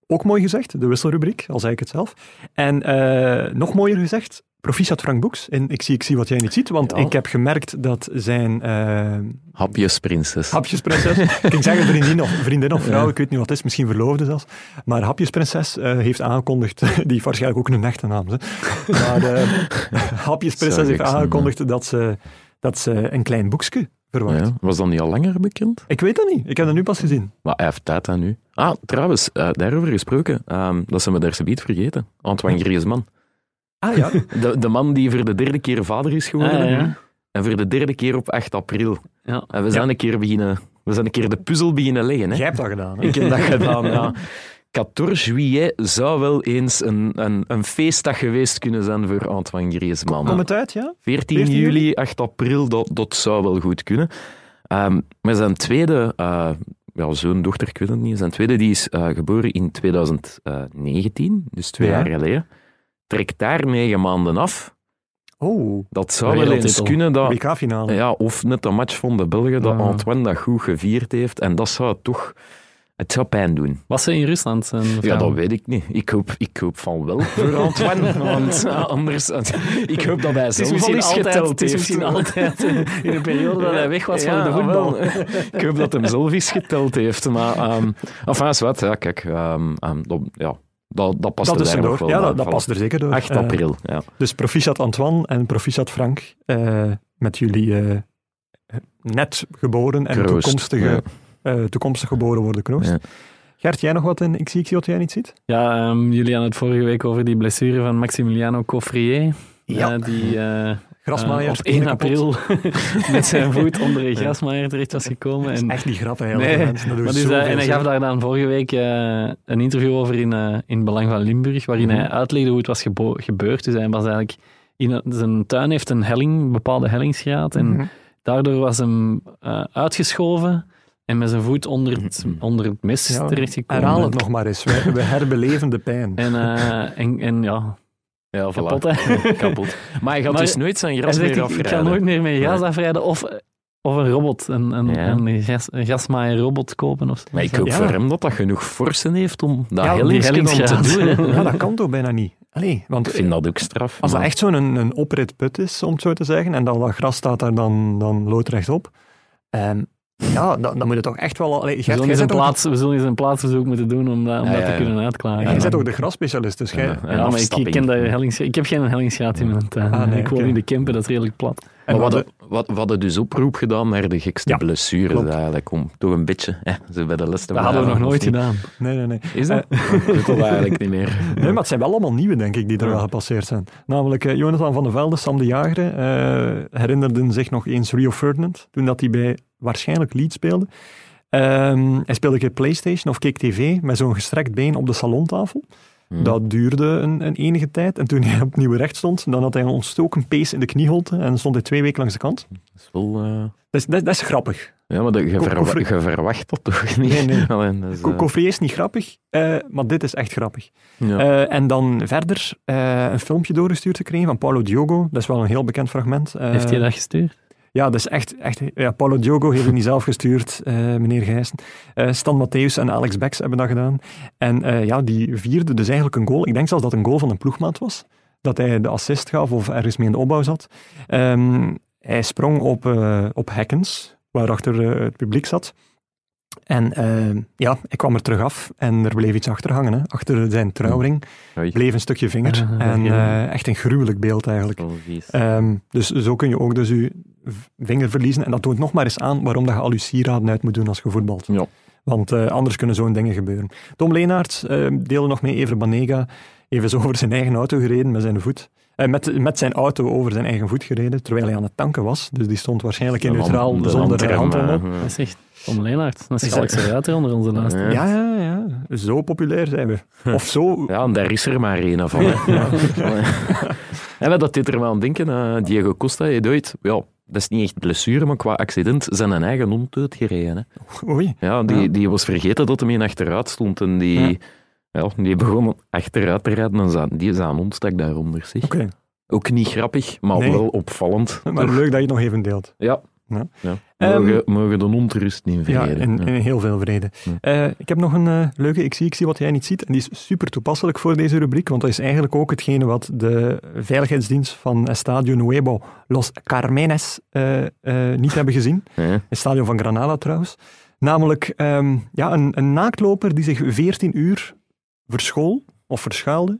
ook mooi gezegd, de wisselrubriek, al zei ik het zelf. En eh, nog mooier gezegd, proficiat Frank Boeks. En ik zie, ik zie wat jij niet ziet, want Ja. ik heb gemerkt dat zijn eh Hapjes, prinses. hapjesprinses, ik ging zeggen vriendin of, vriendin of vrouw, Ja. ik weet niet wat het is, misschien verloofde zelfs, maar hapjesprinses eh, heeft aangekondigd, die heeft waarschijnlijk ook een echte naam, hè. maar eh hapjesprinses heeft aangekondigd dat ze, dat ze een klein boekje verwacht. Ja, was dat niet al langer bekend? Ik weet dat niet, ik heb dat nu pas gezien. Maar hij heeft tijd aan nu. Ah, trouwens, daarover gesproken, ehm, dat ze me daar zoiets vergeten. Antoine Griezmann. Ah ja, De, de man die voor de derde keer vader is geworden. Ah, ja. En voor de derde keer op 8 april. Ja. En we zijn een keer beginnen... We zijn een keer de puzzel beginnen leggen. Hè? jij hebt dat gedaan. Hè? Ik heb dat gedaan, ja. 14 juillet zou wel eens een, een, een feestdag geweest kunnen zijn voor Antoine Griezmann. Kom het uit, ja? 14 14 juli, 8 april, dat, dat zou wel goed kunnen. Ehm, maar zijn tweede, eh, ja, zoon, dochter, ik weet het niet, zijn tweede die is eh, geboren in 2019, dus twee Ja. jaar geleden. Trekt daar negen maanden af. Oh, Dat zou wel eens kunnen dat... WK-finale. Ja, of net de match van de Belgen, dat Ja. Antoine dat goed gevierd heeft. En dat zou toch... Het zou pijn doen. Was ze in Rusland? zijn Ja, dat weet ik niet. Ik hoop, ik hoop van wel voor Antoine. want anders... Ik hoop dat hij Het is zelf al misschien eens altijd, geteld het is heeft. misschien altijd in de periode dat hij weg was Ja, van de voetbal. ik hoop dat hem zelf eens geteld heeft. Maar, um, enfin, is wat. Ja, kijk. ehm, ehm, dat, ja, dat, dat past dat er is er nog door. wel Ja, dat, past er zeker door. 8 Eh, april, ja. dus proficiat Antoine en proficiat Frank. eh, met jullie eh, net geboren en Kroost, toekomstige, ja. eh, toekomstig geboren worden kroost. Ja. Gert, jij nog wat in Ik zie, ik zie wat jij niet ziet? Ja, ehm, jullie hadden het vorige week over die blessure van Maximiliano Coffrier. Ja. eh, die eh, Grasmaaier. eh, op 1 kapot. april met zijn voet onder een grasmaaier terecht was gekomen. Dat is En, echt niet grappig Nee, eigenlijk. mensen. Dat eh, en hij gaf daar dan vorige week een interview over in, in Belang van Limburg, waarin Mhm. hij uitlegde hoe het was gebeurd. Dus hij was eigenlijk in zijn tuin heeft een helling, een bepaalde hellingsgraad. En Mhm. daardoor was hem uitgeschoven en met zijn voet onder het, onder het mes Ja, terechtgekomen. Herhaal het nog maar eens. We, we herbeleven de pijn. En, en, en ja, Ja, voilà. kapot hè. Kapot. Maar hij gaat Maar dus nooit zijn zegt, meer ik, ik afrijden. ga nooit meer met gras Nee. afrijden of, of een robot, een, een, Ja. een, gras, een grasmaaier robot kopen. Of zo. Maar ik hoop Ja. voor hem dat dat genoeg forsen heeft om dat Ja, hellingsje dan te doen. Ja, dat kan toch bijna niet? Allee, want Ik vind dat ook straf. als dat echt zo'n een, een opritput is, om het zo te zeggen, en dat, dat gras staat daar dan, dan loodrecht op, ehm, ja, dan, dan moet het toch echt wel... Allee, We Gert, zullen, jij eens een plaats, we zullen eens een plaatsbezoek moeten doen om dat, om Ja, dat ja, te ja. kunnen uitklagen. Ja, Ja, jij ja. bent ook de grasspecialist, dus jij... Ja, maar ik, ik, ken dat ik heb geen hellingsgraad in mijn tuin. Ah, nee, ik woon oké. in de Kempen, dat is redelijk plat. Maar we wat hadden, wat, dus oproep gedaan naar de gekste Ja, blessures klopt. eigenlijk. Om toch een beetje hè, ze bij de les te Dat hadden we nog nooit gedaan. Nee, nee, nee. Is dat? ik weet dat eigenlijk niet meer. Nee, maar het zijn wel allemaal nieuwe, denk ik, die er wel gepasseerd zijn. Namelijk eh, Jonathan van der Velde, Sam de Jager, eh, herinnerden zich nog eens Rio Ferdinand, toen dat hij bij waarschijnlijk Leeds speelde. Ehm, hij speelde een keer Playstation of keek tv met zo'n gestrekt been op de salontafel. Hm. Dat duurde een, een enige tijd. En toen hij opnieuw recht stond, dan had hij een ontstoken pees in de knieholte en stond hij twee weken langs de kant. Dat is wel... eh, Dat is, dat, dat is grappig. Ja, maar de, je, je verwacht dat toch niet? Nee, nee. Alleen, eh, is niet grappig, eh, maar dit is echt grappig. ja. Eh, en dan verder eh, een filmpje doorgestuurd gekregen van Paulo Diogo. Dat is wel een heel bekend fragment. Eh, Heeft hij dat gestuurd? Ja, is echt... echt ja, Paulo Diogo heeft het niet zelf gestuurd, eh, meneer Gijssen. Eh, Stan Matthäus en Alex Becks hebben dat gedaan. En eh, ja, die vierde dus eigenlijk een goal. Ik denk zelfs dat het een goal van een ploegmaat was. Dat hij de assist gaf of ergens mee in de opbouw zat. Ehm, hij sprong op, op Hekkens, waarachter het publiek zat. En eh, ja, hij kwam er terug af en er bleef iets achter hangen. Hè. Achter zijn trouwring Oei, bleef een stukje vinger. Ah, en eh, echt een gruwelijk beeld eigenlijk. Ehm, dus zo kun je ook dus je vinger verliezen. En dat toont nog maar eens aan waarom dat je al je sieraden uit moet doen als je voetbalt. Ja. Want eh, anders kunnen zo'n dingen gebeuren. Tom Leenaert eh, deelde nog mee, Ever Banega, even zo over zijn eigen auto gereden met zijn voet. Eh, met, met zijn auto over zijn eigen voet gereden, terwijl hij aan het tanken was. Dus die stond waarschijnlijk in De neutraal de zonder handrem, eh, Dat is echt Tom Leenaert. Dat is Alex Ruiter onder onze luisteraars. Ja. Ja, ja. Zo populair zijn we. Of zo... Ja, en daar is er maar één van. maar dat deed er wel aan denken. eh, Diego Costa heeft ooit, ja, dat is niet echt blessure, maar qua accident, zijn een eigen hond doodgereden. Hè. Oei. Ja, die, Ja. die was vergeten dat hij in achteruit stond en die, ja. die begon achteruit te rijden en zijn, die, zijn hond stak daaronder. Oké. Ook niet grappig, maar Nee. wel opvallend. Maar Toch? leuk dat je het nog even deelt. Ja. Ja. Ja. Ehm, Mogen, mogen de hond rust in Ja, vrede. Ja. in heel veel vrede. Ja. Eh, ik heb nog een eh, leuke Ik zie, ik zie wat jij niet ziet. En die is super toepasselijk voor deze rubriek, want dat is eigenlijk ook hetgene wat de veiligheidsdienst van Estadio Nuevo Los Carmenes eh, niet hebben gezien. Het stadion van Granada trouwens. Namelijk ehm, ja, een, een naaktloper die zich 14 uur verschool of verschuilde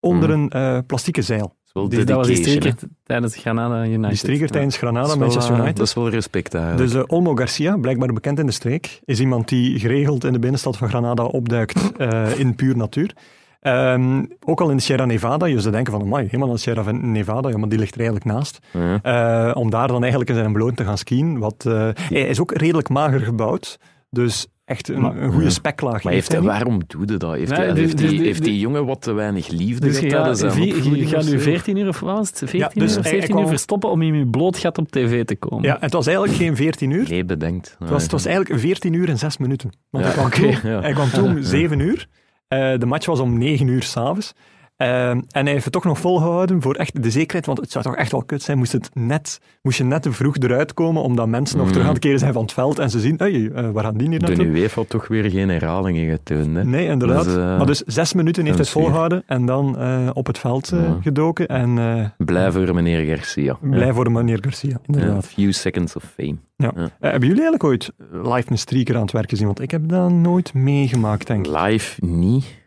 onder Hmm. een plastieke zeil. Wel Dus dat was die streker tijdens Granada United. Die streker tijdens Granada, Manchester eh, United. Dat is wel respect eigenlijk. Dus eh, Olmo Garcia, blijkbaar bekend in de streek, is iemand die geregeld in de binnenstad van Granada opduikt eh, in puur natuur. Ehm, ook al in de Sierra Nevada, je zou denken van, amai, helemaal in de Sierra Nevada, ja, maar die ligt er eigenlijk naast. Ja. Eh, om daar dan eigenlijk in zijn bloot te gaan skiën. Wat, eh, hij is ook redelijk mager gebouwd, dus echt een, Maar- een goede Ja. speklaag. Maar heeft hij, waarom doe je dat? Heeft, Nee, hij- dus- heeft, dus- die, dus- heeft die jongen wat te weinig liefde Dus gehad zijn vier- je gaat nu zo? 14 uur, of wat was het? 14 dus uur of hij- hij 17 uur kwam- verstoppen om in je bloot gat op tv te komen. Ja, het was eigenlijk geen 14 uur. Nee, bedenkt. Het was, het was eigenlijk 14 uur en 6 minuten. Want Ja, hij kwam oké, toen, ja. hij kwam toen 7 uur. Eh, de match was om 9 uur s'avonds. Ehm, en hij heeft het toch nog volgehouden voor echt de zekerheid, want het zou toch echt wel kut zijn, moest, het net, moest je net te vroeg eruit komen, omdat mensen nog Mm. terug aan het keren zijn van het veld en ze zien, hey, eh, waar gaan die hier De naartoe? UEFA had toch weer geen herhalingen getoond. Hè? Nee, inderdaad. Dus, eh, maar dus zes minuten heeft hij het volgehouden en dan eh, op het veld Ja. gedoken en Blij voor meneer Garcia. blij voor de meneer Garcia, Ja. inderdaad. few seconds of fame. Eh, hebben jullie eigenlijk ooit live een streaker aan het werk gezien? Want ik heb dat nooit meegemaakt, denk ik. Live niet.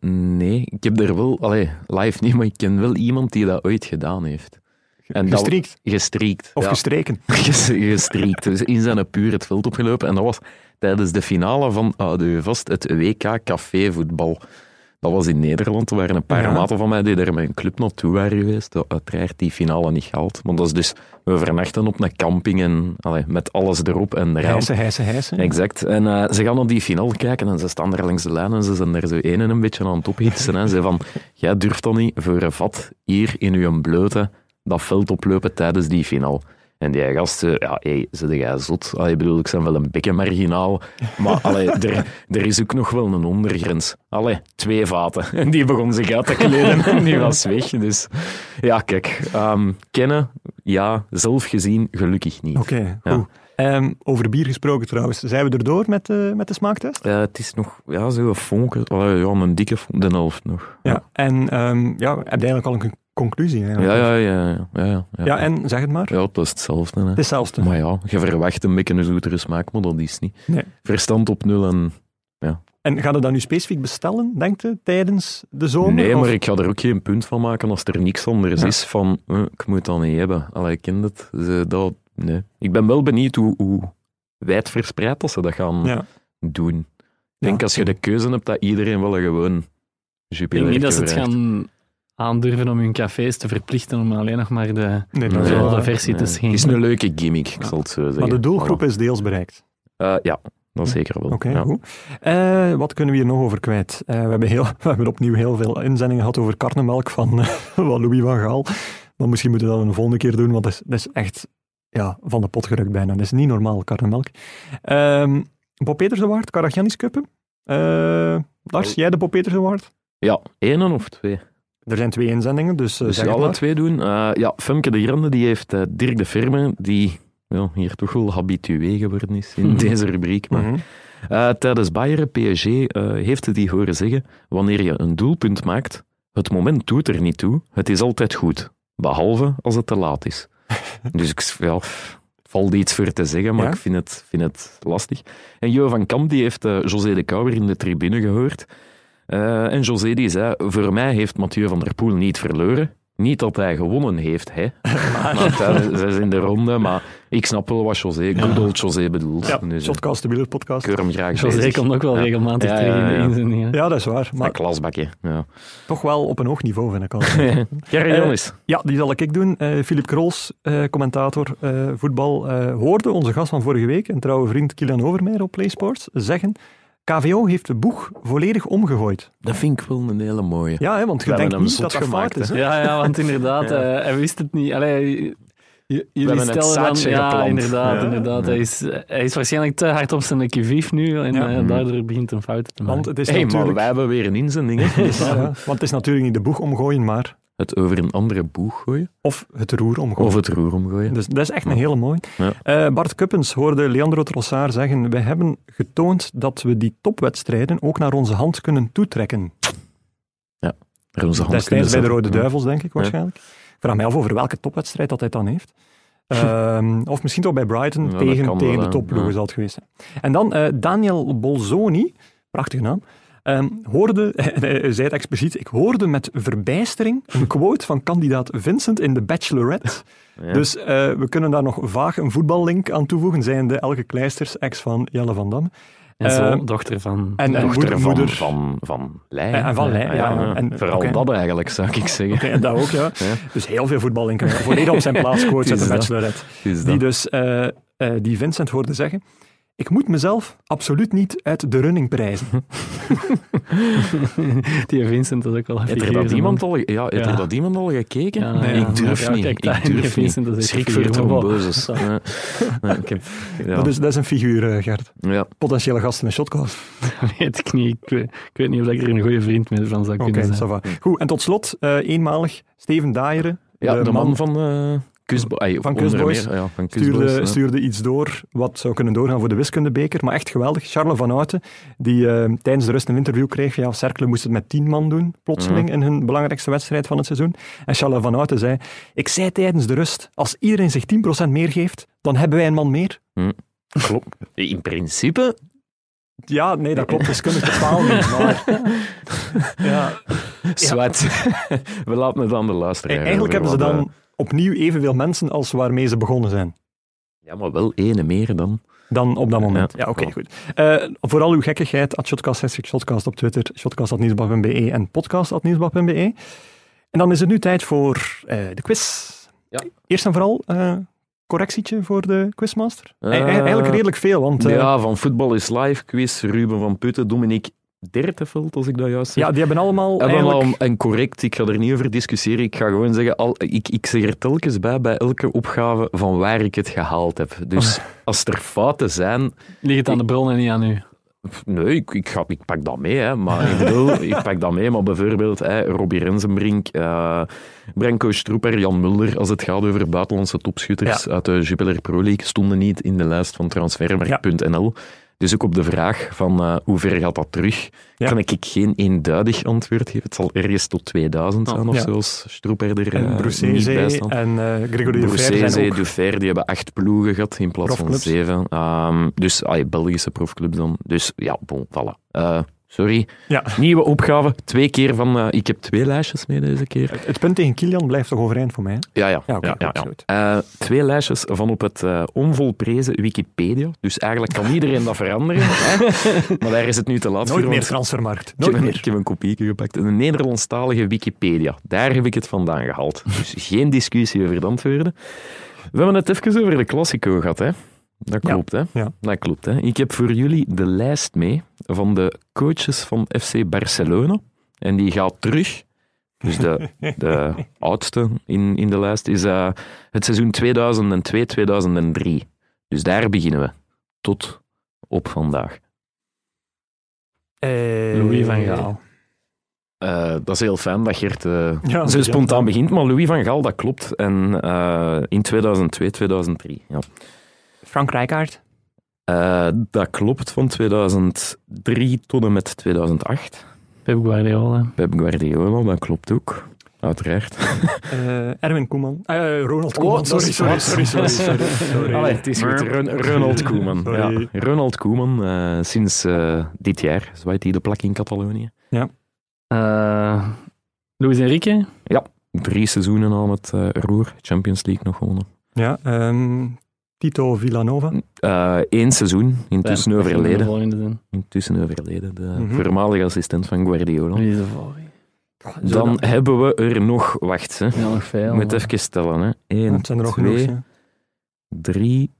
Nee, ik heb er wel... Allee, live niet, maar ik ken wel iemand die dat ooit gedaan heeft. En dat- Gestriekt of ja. gestreken. Ges- gestriekt. Dus in zijn puur het veld opgelopen. En dat was tijdens de finale van, u vast, het WK Café-voetbal. Dat was in Nederland. Er waren een paar Ja. maten van mij die er met een club naartoe waren geweest. Dat Uiteraard die finale niet gehaald. Maar dat is dus, we overnachten op een camping en allee, met alles erop en eraan. Hijsen, hijsen, hijsen. Exact. En eh, ze gaan op die finale kijken en ze staan daar langs de lijn en ze zijn daar zo één en een beetje aan het ophitsen. En ze van, jij durft dan niet voor een vat hier in uw blote dat veld oplopen tijdens die finale. En die gasten, ja, hé, hey, jij zot? Ah, allee, bedoel, ik ben wel een beetje marginaal, maar allee, er, er is ook nog wel een ondergrens. Allee, twee vaten. En die begon zich uit te kleden en die was weg. Dus ja, kijk, ehm, kennen, ja, zelf gezien, gelukkig niet. Oké, Goed. ja. Over bier gesproken trouwens, zijn we erdoor met, uh, met de smaaktest? Uh, het is nog ja, zo een ja, een dikke de helft nog. Ja. En ehm, ja, heb je eigenlijk al een conclusie? Ja, Eigenlijk? ja, ja. Ja, ja, ja, ja. Ja, en zeg het maar. Ja, dat is hetzelfde. Hè. Het is hetzelfde. Maar ja, je verwacht een beetje een zoetere smaak, maar dat is niet. Nee. Verstand op nul en... En ga je dat nu specifiek bestellen, denkt je, tijdens de zomer? nee, Of- maar ik ga er ook geen punt van maken als er niks anders Ja. is van, eh, ik moet dat niet hebben. Allee, ik ken het. Ze, dat nee. Ik ben wel benieuwd hoe, hoe wijdverspreid dat ze dat gaan Ja. doen. Ik denk als je de keuze hebt dat iedereen wel een gewoon Ik denk niet dat ze het gaan aandurven om hun cafés te verplichten om alleen nog maar de Nee, Nee, versie te schenken. Het is een leuke gimmick, ik zal het zo zeggen. Maar de doelgroep Voilà. is deels bereikt. Eh, ja, dat zeker wel. Oké, ja. goed. Eh, wat kunnen we hier nog over kwijt? Eh, we, hebben heel, we hebben opnieuw heel veel inzendingen gehad over karnemelk van, eh, van Louis van Gaal. Maar misschien moeten we dat een volgende keer doen, want dat is, dat is echt ja, van de pot gerukt bijna. Dat is niet normaal, karnemelk. Ehm Bob Peters Award, Karagiannis Cuppen. Eh, Lars, jij de Bob Peters Award? Ja, één of twee. Er zijn twee inzendingen, dus, Dus zeg alle maar. twee doen. Eh, ja, Femke de Grande die heeft eh, Dirk de Firme, die ja, hier toch wel habitué geworden is in deze rubriek. Maar, Mhm. tijdens Bayern PSG heeft hij die horen zeggen, wanneer je een doelpunt maakt, het moment doet er niet toe, het is altijd goed. Behalve als het te laat is. dus ik, ja, valt iets voor te zeggen, maar Ja? ik vind het, vind het lastig. En Jo van Kamp die heeft José de Kouwer in de tribune gehoord. Eh, en José die zei, voor mij heeft Mathieu van der Poel niet verloren. Niet dat hij gewonnen heeft, hè. maar ze is in de ronde, maar ik snap wel wat José, good old José bedoelt. Ja, Dus, eh, Shotcast, de ik podcast. keur hem graag José bezig. komt ook wel Ja. regelmatig Ja, terug in ja, de ja. inzendingen. Ja, dat is waar. Maar Maar klasbakje, ja. toch wel op een hoog niveau, vind ik altijd. Carry Eh, on eens. Ja, die zal ik doen. Eh Philip Krols, eh, commentator eh, voetbal, eh, hoorde onze gast van vorige week, een trouwe vriend Kilian Overmeijer op PlaySports, zeggen KVO heeft de boeg volledig omgegooid. Dat vind ik wel een hele mooie. Ja, hè, want je denkt niet dat dat fout gemaakt, is. Hè? Ja, ja, want inderdaad, Ja. eh, hij wist het niet. Allee, jullie stellen dan... Ja, geplant. inderdaad, Ja. inderdaad. Ja. Hij, is, hij is waarschijnlijk te hard op zijn kivief nu en Ja. eh, daardoor begint hij fouten te maken. Want het is natuurlijk... wij hebben weer een inzending. hè. Ja, ja. Want het is natuurlijk niet de boeg omgooien, maar Het over een andere boeg gooien. of het roer omgooien. Of het roer omgooien. Dus dat is echt een hele mooie. Ja. Eh, Bart Kuppens hoorde Leandro Trossard zeggen: We hebben getoond dat we die topwedstrijden ook naar onze hand kunnen toetrekken. Er onze hand Destijds kunnen bij de. Rode Ja. Duivels, denk ik waarschijnlijk. Ik vraag mij af over welke topwedstrijd dat hij dan heeft. Ehm, of misschien toch bij Brighton Ja, tegen, tegen wel, de topploegen Ja. zal het geweest zijn. En dan eh, Daniel Bolzoni, prachtige naam, ehm, hoorde, hij zei het expliciet, ik hoorde met verbijstering een quote van kandidaat Vincent in The Bachelorette. Ja. Dus eh, we kunnen daar nog vaag een voetballink aan toevoegen, zijnde Elke Kleisters, ex van Jelle van Damme. En zo, Eh, dochter van... en- en Dochter moeder- van, moeder- van, van Leij. En- en van Leij, ja. En- Vooral dat eigenlijk, zou ik zeggen. En dat ook, ja. Dus heel veel voetballinken. Volledig op zijn plaats, quotes uit de. Bachelorette. Die dus, eh, eh, die Vincent hoorde zeggen, Ik moet mezelf absoluut niet uit de running prijzen. Die Vincent is ook wel een Heeft er dat man. iemand al, ja, heeft Ja. er dat iemand al gekeken? Ja, nee, ja. ik durf Ja, niet. kijk, ik durf Vincent, niet. dat Schrik een voor tromboses. Nee. Dat, is, dat is een figuur, eh, Gert. ja. Potentiële gasten met shotcast. weet ik niet. Ik weet, ik weet niet of ik er een goede vriend mee van zou Oké, kunnen ça zijn. Goed, en tot slot, eh, eenmalig, Steven Daaieren, ja, de, man, van uh, Kusbo ay, Van Kusboys meer, ja, van Kusboys, stuurde, ja. stuurde iets door wat zou kunnen doorgaan voor de wiskundebeker. Maar echt geweldig. Charles van Houten, die eh, tijdens de rust een interview kreeg. Ja, Cercle moest het met tien man doen, plotseling, in hun belangrijkste wedstrijd van het seizoen. En Charles van Houten zei, ik zei tijdens de rust, als iedereen zich 10% meer geeft, dan hebben wij een man meer. Klopt. In principe, Ja, nee, dat klopt wiskundig totaal niet. Maar, ja, zwart. We laten het aan de luisteraar. eigenlijk hebben ze dan opnieuw evenveel mensen als waarmee ze begonnen zijn. Ja, maar wel ene meer dan. Dan op dat moment. Ja, Ja, oké, goed. Eh, voor al uw gekkigheid, at Shotcast, hashtag Shotcast op Twitter, shotcast.nieuwsblad.be en podcast.nieuwsblad.be. En dan is het nu tijd voor eh, de quiz. Ja. Eerst en vooral, eh, correctietje voor de quizmaster. Eigenlijk redelijk veel, want ja. ja, van Voetbal is Live, quiz, Ruben van Putten, Dominique Derteveld, als ik dat juist zeg. die hebben allemaal Hebben eigenlijk... allemaal- en correct, ik ga er niet over discussiëren. Ik ga gewoon zeggen, al, ik, ik zeg er telkens bij, bij elke opgave, van waar ik het gehaald heb. Dus als er fouten zijn, Ligt het aan de bron en niet aan u? nee, ik, ik, ga, ik pak dat mee. Hè. Maar ik bedoel, ik pak dat mee. Maar bijvoorbeeld hè, Robbie Rensenbrink, eh Branko Stroeper, Jan Mulder, als het gaat over buitenlandse topschutters uit de Jupiler Pro League, stonden niet in de lijst van transfermarkt.nl. Dus ook op de vraag van eh, hoe ver gaat dat terug, Ja. kan ik geen eenduidig antwoord geven. Het zal ergens tot 2000 zijn of Ja. zoals Stroeper er En eh, Brucese en eh Gregory Brucese. Dufer, die hebben acht ploegen gehad in plaats van zeven. Ehm, dus ah, Belgische profclubs dan. Dus ja, bon, voilà. Sorry. Ja. Nieuwe opgave. Twee keer van... eh, ik heb twee lijstjes mee deze keer. Het, het punt tegen Kilian blijft toch overeind voor mij, hè? Ja, ja. Ja, oké, ja. Eh, twee lijstjes van op het eh, onvolprezen Wikipedia. Dus eigenlijk kan iedereen dat veranderen. hè? Maar daar is het nu te laat Nooit voor. meer want transfermarkt. Ik Nooit heb, een, meer. ik heb een kopieke gepakt. Een Nederlandstalige Wikipedia. Daar heb ik het vandaan gehaald. Dus geen discussie over de antwoorden. We hebben het even over de Classico gehad, hè? Dat klopt, hè? Ja. Dat klopt, hè? Ik heb voor jullie de lijst mee van de coaches van FC Barcelona. En die gaat terug. Dus de, de oudste in, in de lijst is eh, het seizoen 2002-2003. Dus daar beginnen we. Tot op vandaag. Eh, Louis van Gaal. Eh, dat is heel fijn dat Gert eh, Ja, zo ja. spontaan begint, maar Louis van Gaal, dat klopt. En eh, in 2002, 2003. Ja. Frank Rijkaard. Eh, dat klopt van 2003 tot en met 2008. Pep Guardiola. Pep Guardiola, dat klopt ook. Uiteraard. Eh, Erwin Koeman. Eh, Ronald Koeman. dat sorry, sorry, sorry, sorry, sorry, sorry. Allee, het is goed. Ron- Ronald Koeman. Sorry. Ja. Ronald Koeman, eh, sinds eh, dit jaar zwaait hij de plak in Catalonië. Eh Luis Enrique. Drie seizoenen al met eh, roer, Champions League nog gewonnen. Ja, ehm, Tito Villanova. Eén seizoen, intussen Ja, overleden. Intussen overleden, de Mhm. voormalige assistent van Guardiola. Wie is de volgende? Dan hebben we er nog, wacht, hè. Ja, nog veel. moet maar- even stellen. Hè. 1, Het zijn er nog 2, genoeg. 3,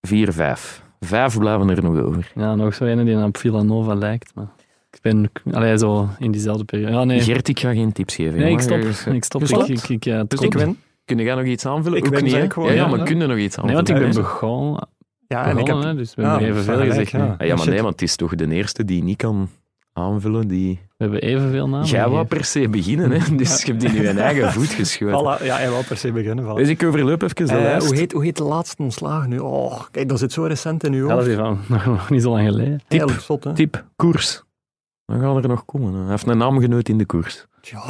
4, 5. Vijf blijven er nog over. Ja, nog zo een die op Villanova lijkt. Maar ik ben allee, zo in diezelfde periode. Ja, nee. Gert, ik ga geen tips geven. Nee, ik stop. Ik stop. Ik, ik, ik, ja, het Dus. Ik win. Kun jij nog iets aanvullen? Ik Ook niet, hè? gewoon, Ja, ja, ja. maar kun je nog iets Nee, aanvullen? want ik ben begonnen. Ja, en ik heb... hè, dus we Ja, hebben evenveel gezegd. ja. Ah, ja, maar nee, want het is toch de eerste die niet kan aanvullen. Die... We hebben evenveel namen. Jij wou per se beginnen, hè? dus je hebt die nu een eigen voet geschoten. Voilà, ja, hij wil per se beginnen. Voilà. Dus ik overloop even de Eh, lijst. hoe, heet, hoe heet de laatste ontslagen nu? Oh, kijk, dat zit zo recent in uw Ja, dat hoofd. is van nog niet zo lang geleden. Eigenlijk zot, hè? Tip, koers. Dan gaan er nog komen. hè. Hij heeft een naamgenoot in de koers. Ja,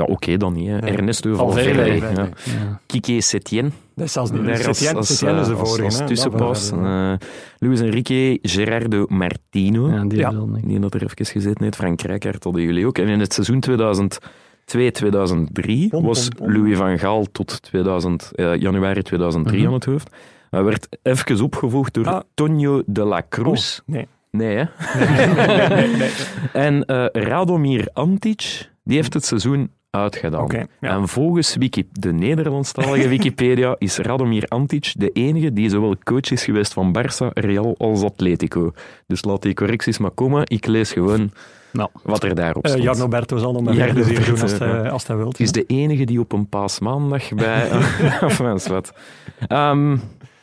Ja, oké, dan niet. Hè. Nee. Ernesto Valverde. Valverde. Ja. Ja. Kike Setien. dat is zelfs niet. Daar als, Setien als, Setien is de als- vorige. als hè. tussenpas. Eh, Luis Enrique, Gerardo Martino. Ja, die Ja. Die dat er even gezeten heeft. Frank Rijkaard hadden jullie ook. En in het seizoen 2002-2003 Pom, was. Louis van Gaal tot 2000, eh, januari 2003 Mhm. aan het hoofd. Hij werd even opgevolgd door Ah. Tonio de la Cruz. Oh, nee. Nee, hè? nee, nee, nee. En eh, Radomir Antic, die heeft het seizoen uitgedaan. Ja. En volgens Wiki, de Nederlandstalige Wikipedia is Radomir Antic de enige die zowel coach is geweest van Barça, Real als Atletico. Dus laat die correcties maar komen. Ik lees gewoon Nou. wat er daarop Eh, stond. Jan Roberto zal nog maar Jarno verder doen als hij, als hij wilt. Is de enige die op een paasmaandag bij... of wat. Ehm,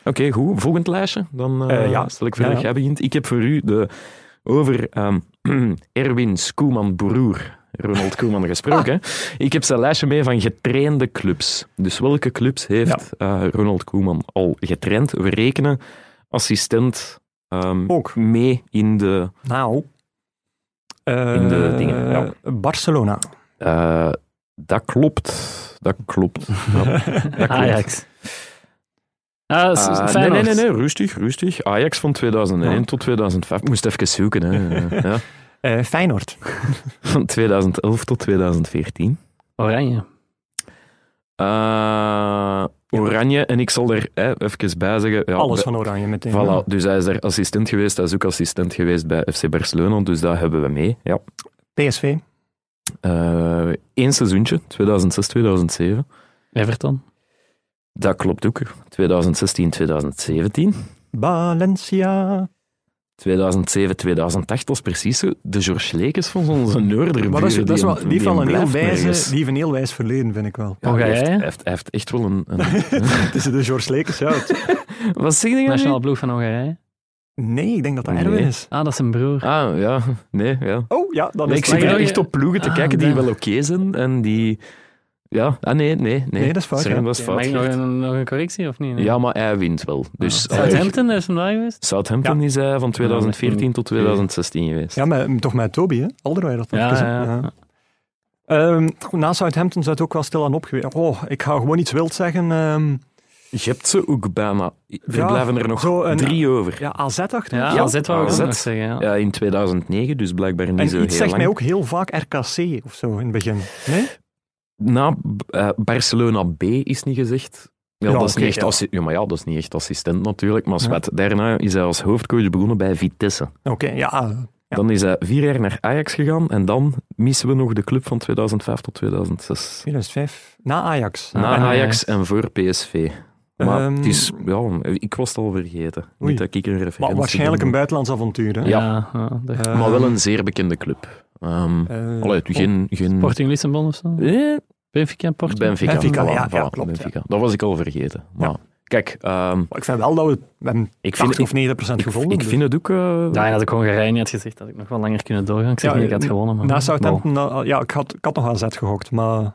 Oké, goed. Volgend lijstje. Dan eh, Eh, ja. stel ik voor Ja, dat ja. jij begint. Ik heb voor u de, over ehm, Erwin Skoeman broer, Ronald Koeman, gesproken. Ik heb zijn lijstje mee van getrainde clubs. Dus welke clubs heeft eh, Ronald Koeman al getraind? We rekenen assistent ehm, Ook. mee in de... Nou. Eh, In de dingen, ja. Barcelona. eh, dat klopt. Dat klopt. Ja, dat klopt. Ajax. Ah, Ah, nee, nee, nee, nee, rustig, rustig. Ajax van 2001 Ja. tot 2005. Ik moest even zoeken. Hè. ja. Eh, Feyenoord. Van 2011 tot 2014. Oranje. Eh, Oranje, en ik zal er hè, even bij zeggen... Ja, Alles van Oranje meteen. Voilà, dus hij is er assistent geweest. Hij is ook assistent geweest bij FC Barcelona, dus dat hebben we mee. Ja. PSV. Eén seizoentje, 2006, 2007. Everton. Dat klopt ook. 2016, 2017. Valencia. 2007, 2008 was precies zo. De George Lekes van onze Noorderburen. Maar dat is, dat is wel, die wel een heel, wijze, die heeft een heel wijs verleden, vind ik wel. Ja, Hongarije? Hij heeft, hij heeft, hij heeft echt wel een... een Het is de George Lekers, ja. het- wat zeg je nu? Nationale ploeg van Hongarije. Nee, ik denk dat dat Nee. Erwin is. Ah, dat is een broer. Ah, ja. Nee, ja. Oh, ja, dan Nee, is ik zit maar er echt op ploegen te Ah, kijken die wel oké zijn en die... Ja, ah, nee, nee, nee. Nee, dat is fout, Sorry, ja. dat is Mag fout. ik nog een, nog een correctie of niet? Ja, maar hij wint wel. Dus, Ah. Southampton is hem daar geweest? Southampton is hij van 2014 tot 2016 geweest. Ja, met, toch met Toby, hè? Alderweireld. Ja, ja. Ehm, na Southampton zou het ook wel stilaan opgewezen. Oh, ik ga gewoon iets wild zeggen. ehm, Je hebt ze ook bijna. Er Ja, blijven er nog zo een- drie over. ja, AZ achter. Ja, Ja, AZ wou ik ook AZ. nog zeggen. Ja. Ja, in 2009, dus blijkbaar niet En zo iets heel zegt lang. mij ook heel vaak RKC of zo in het begin. Nee? Na eh, Barcelona B is niet gezegd. Ja, Ja, dat is niet echt ja. assi- ja, maar ja, dat is niet echt assistent natuurlijk. Maar Ja. daarna is hij als hoofdcoach begonnen bij Vitesse. Oké, ja. Ja. Dan is hij vier jaar naar Ajax gegaan en dan missen we nog de club van 2005 tot 2006. 2005. Na Ajax. Na Ah, Ajax en voor PSV. Maar Ehm, het is, ja, ik was het al vergeten. Oei. Niet dat ik een referentie Maar waarschijnlijk een buitenlands avontuur. Hè? Ja. ja dat- Eh, Maar wel een zeer bekende club. Ehm eh, allee, geen... geen Sporting Lissabon of zo? Eh, Benfica, Porto? Benfica. Benfica, voilà, ja, ja, klopt, Benfica. Dat was ik al vergeten. Maar kijk, ehm, maar ik vind wel dat we, hebben ik 80 vind, of 90 procent ik, gevonden. ik dus. vind het ook... eh, Ja, en als ik Hongarije niet had gezegd, had ik nog wel langer kunnen doorgaan. Ik zeg Ja, niet, ik had gewonnen. Maar Na Southampton, ja, ik had, ik had nog AZ gehokt, maar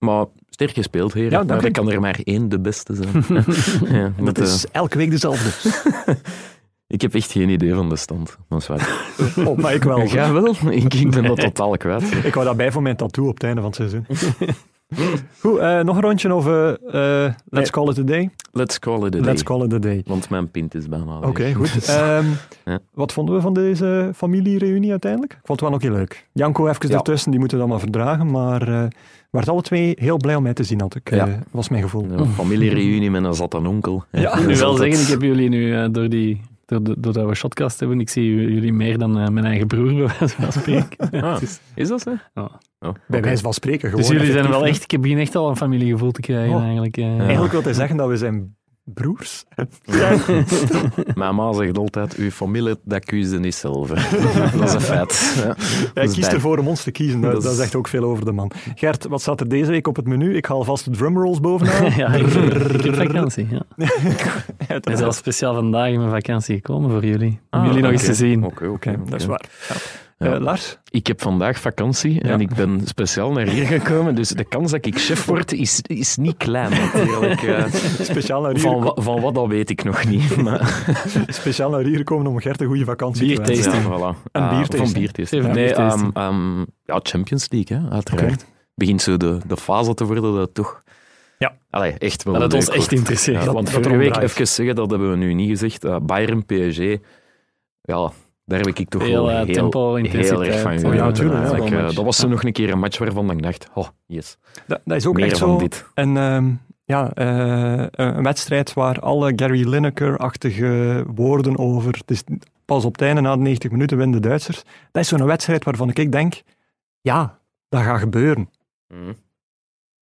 Maar sterk gespeeld, heren. Ja, maar er kan er maar één de beste zijn. ja, dat moet, eh, is elke week dezelfde. ik heb echt geen idee van de stand. Is waar. oh, maar ik wel. Ga wel? Ik, ik ben dat totaal kwijt. Ik hou daarbij voor mijn tattoo op het einde van het seizoen. Goed, eh, nog een rondje over eh, Let's. Call It A Day. Let's call it a day. Let's Call It A Day. Want mijn pint is bijna Oké, goed. Ehm, Ja. Wat vonden we van deze familiereunie uiteindelijk? Ik vond het wel nog heel leuk. Janko even Ja. ertussen, die moeten dat maar verdragen, maar werd alle twee heel blij om mij te zien, had ik, Ja. eh, was mijn gevoel. Een familiereunie met een zat en onkel. Ja. Ik nu wel zeggen, ik heb jullie nu eh, door die... Doordat we shotcast hebben, ik zie jullie meer dan eh, mijn eigen broer, bij wijze van spreken. Ja, Ah, is- is dat zo? Ja. Oh, Bij oké. wijze van spreken gewoon. dus jullie zijn wel echt... Ik begin echt al een familiegevoel te krijgen, Oh. eigenlijk. eh. Eigenlijk wil hij zeggen dat we zijn broers. Mijn ma zegt altijd, uw familie, dat kies je niet zelf. dat is een feit. Ja. Hij Dus kiest ervoor om ons te kiezen. Dat, Dat is- dat zegt ook veel over de man. Gert, wat staat er deze week op het menu? Ik haal vast de drumrolls bovenaan. ja, ik, ik heb vakantie. Ja. Ik ben Uiteraard. zelfs speciaal vandaag in mijn vakantie gekomen voor jullie. Om Ah, jullie nog eens te zien. Oké, oké. Dat is waar. Ja. Eh, Lars? Ik heb vandaag vakantie Ja. en ik ben speciaal naar hier gekomen, dus de kans dat ik chef word is, is niet klein natuurlijk. Eh, Speciaal naar hier, van, wa- van wat, dat weet ik nog niet. Maar, speciaal naar hier gekomen om Gert een goede vakantie te wensen. Ja, voilà. Een Ah, biertasting. Van biertasting. Even Nee, ehm, ehm, ja, Champions League, hè, uiteraard. Begint zo de, de fase te worden dat het toch... Ja. Allee, echt wel Dat ons echt wordt. interesseert. Ja, Dat- want dat vorige week, even zeggen, dat hebben we nu niet gezegd, eh, Bayern, PSG, ja, daar heb ik toch wel eh, heel, tempo, heel erg van Oh ja, genoten. tuurlijk, ja, eigenlijk. zo'n Eh, dat was zo nog een keer een match waarvan ik dacht, oh, yes, Dat, dat is ook meer echt zo dit. een, ehm, ja, eh, een wedstrijd waar alle Gary Lineker-achtige woorden over... Het is pas op het einde, na de 90 minuten, winnen de Duitsers. Dat is zo'n wedstrijd waarvan ik denk, ja, dat gaat gebeuren. Mhm.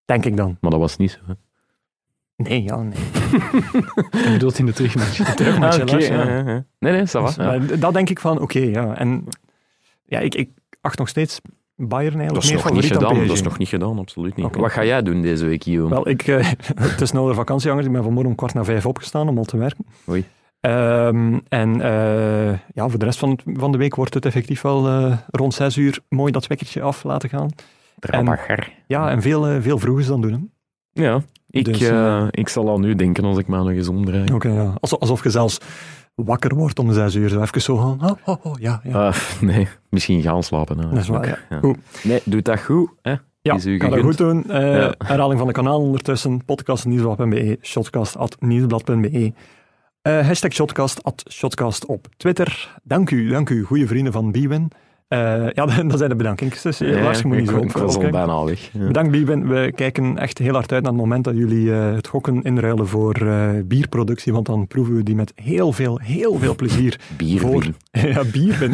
Denk ik dan. Maar dat was niet zo. hè. Nee, ja, nee. Je bedoelt in de terugmatch. Terugmatch, Ah, ja. ja, ja. Nee, nee, ça va. Dus, ja. maar dat denk ik van, oké, ja. En ja, ik, ik acht nog steeds Bayern eigenlijk Dat is meer nog niet gedaan, PSG. dat is nog niet gedaan, absoluut niet. Wat ga jij doen deze week, Guillaume? Wel, ik, eh, het is nou de vakantiehangers. Ik ben vanmorgen om kwart na vijf opgestaan om al te werken. Oei. Ehm, en eh, ja, voor de rest van, van de week wordt het effectief wel eh, rond zes uur mooi dat wekkertje af laten gaan. Ja, en veel, eh, veel vroeger dan doen. Hè. Ja, ik, Dus, eh, eh, ik zal aan nu denken als ik me nog eens omdraai. Oké, ja. alsof, alsof je zelfs wakker wordt om zes uur. Zo even zo gaan. Oh, oh, oh, ja, ja. Ah, nee, misschien gaan slapen. Dat is waar, ja. Ja. Goed. Nee, doe dat goed. Hè. Ja, Is u dat goed doen. Eh. Herhaling van de kanaal ondertussen. Podcast nieuwsblad.be, shotcast.nieuwsblad.be. Eh hashtag shotcast, at shotcast op Twitter. Dank u, dank u, goede vrienden van Bwin. Eh ja, dat zijn de bedankingen. Dus, eh, Lars, je moet niet zo ik was al bijna weg. Ja. Bedankt Bwin. We kijken echt heel hard uit naar het moment dat jullie eh, het gokken inruilen voor bierproductie, want dan proeven we die met heel veel, heel veel plezier. Bierwin. ja, Bierwin.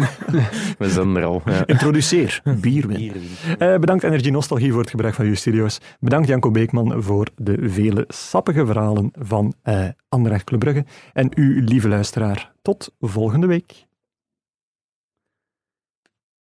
We zijn er al. Ja. Introduceer. Bierwin. Bedankt Energy Nostalgie voor het gebruik van uw studio's. Bedankt Janko Beekman voor de vele sappige verhalen van eh Anderlecht Club Brugge. En u, lieve luisteraar, tot volgende week.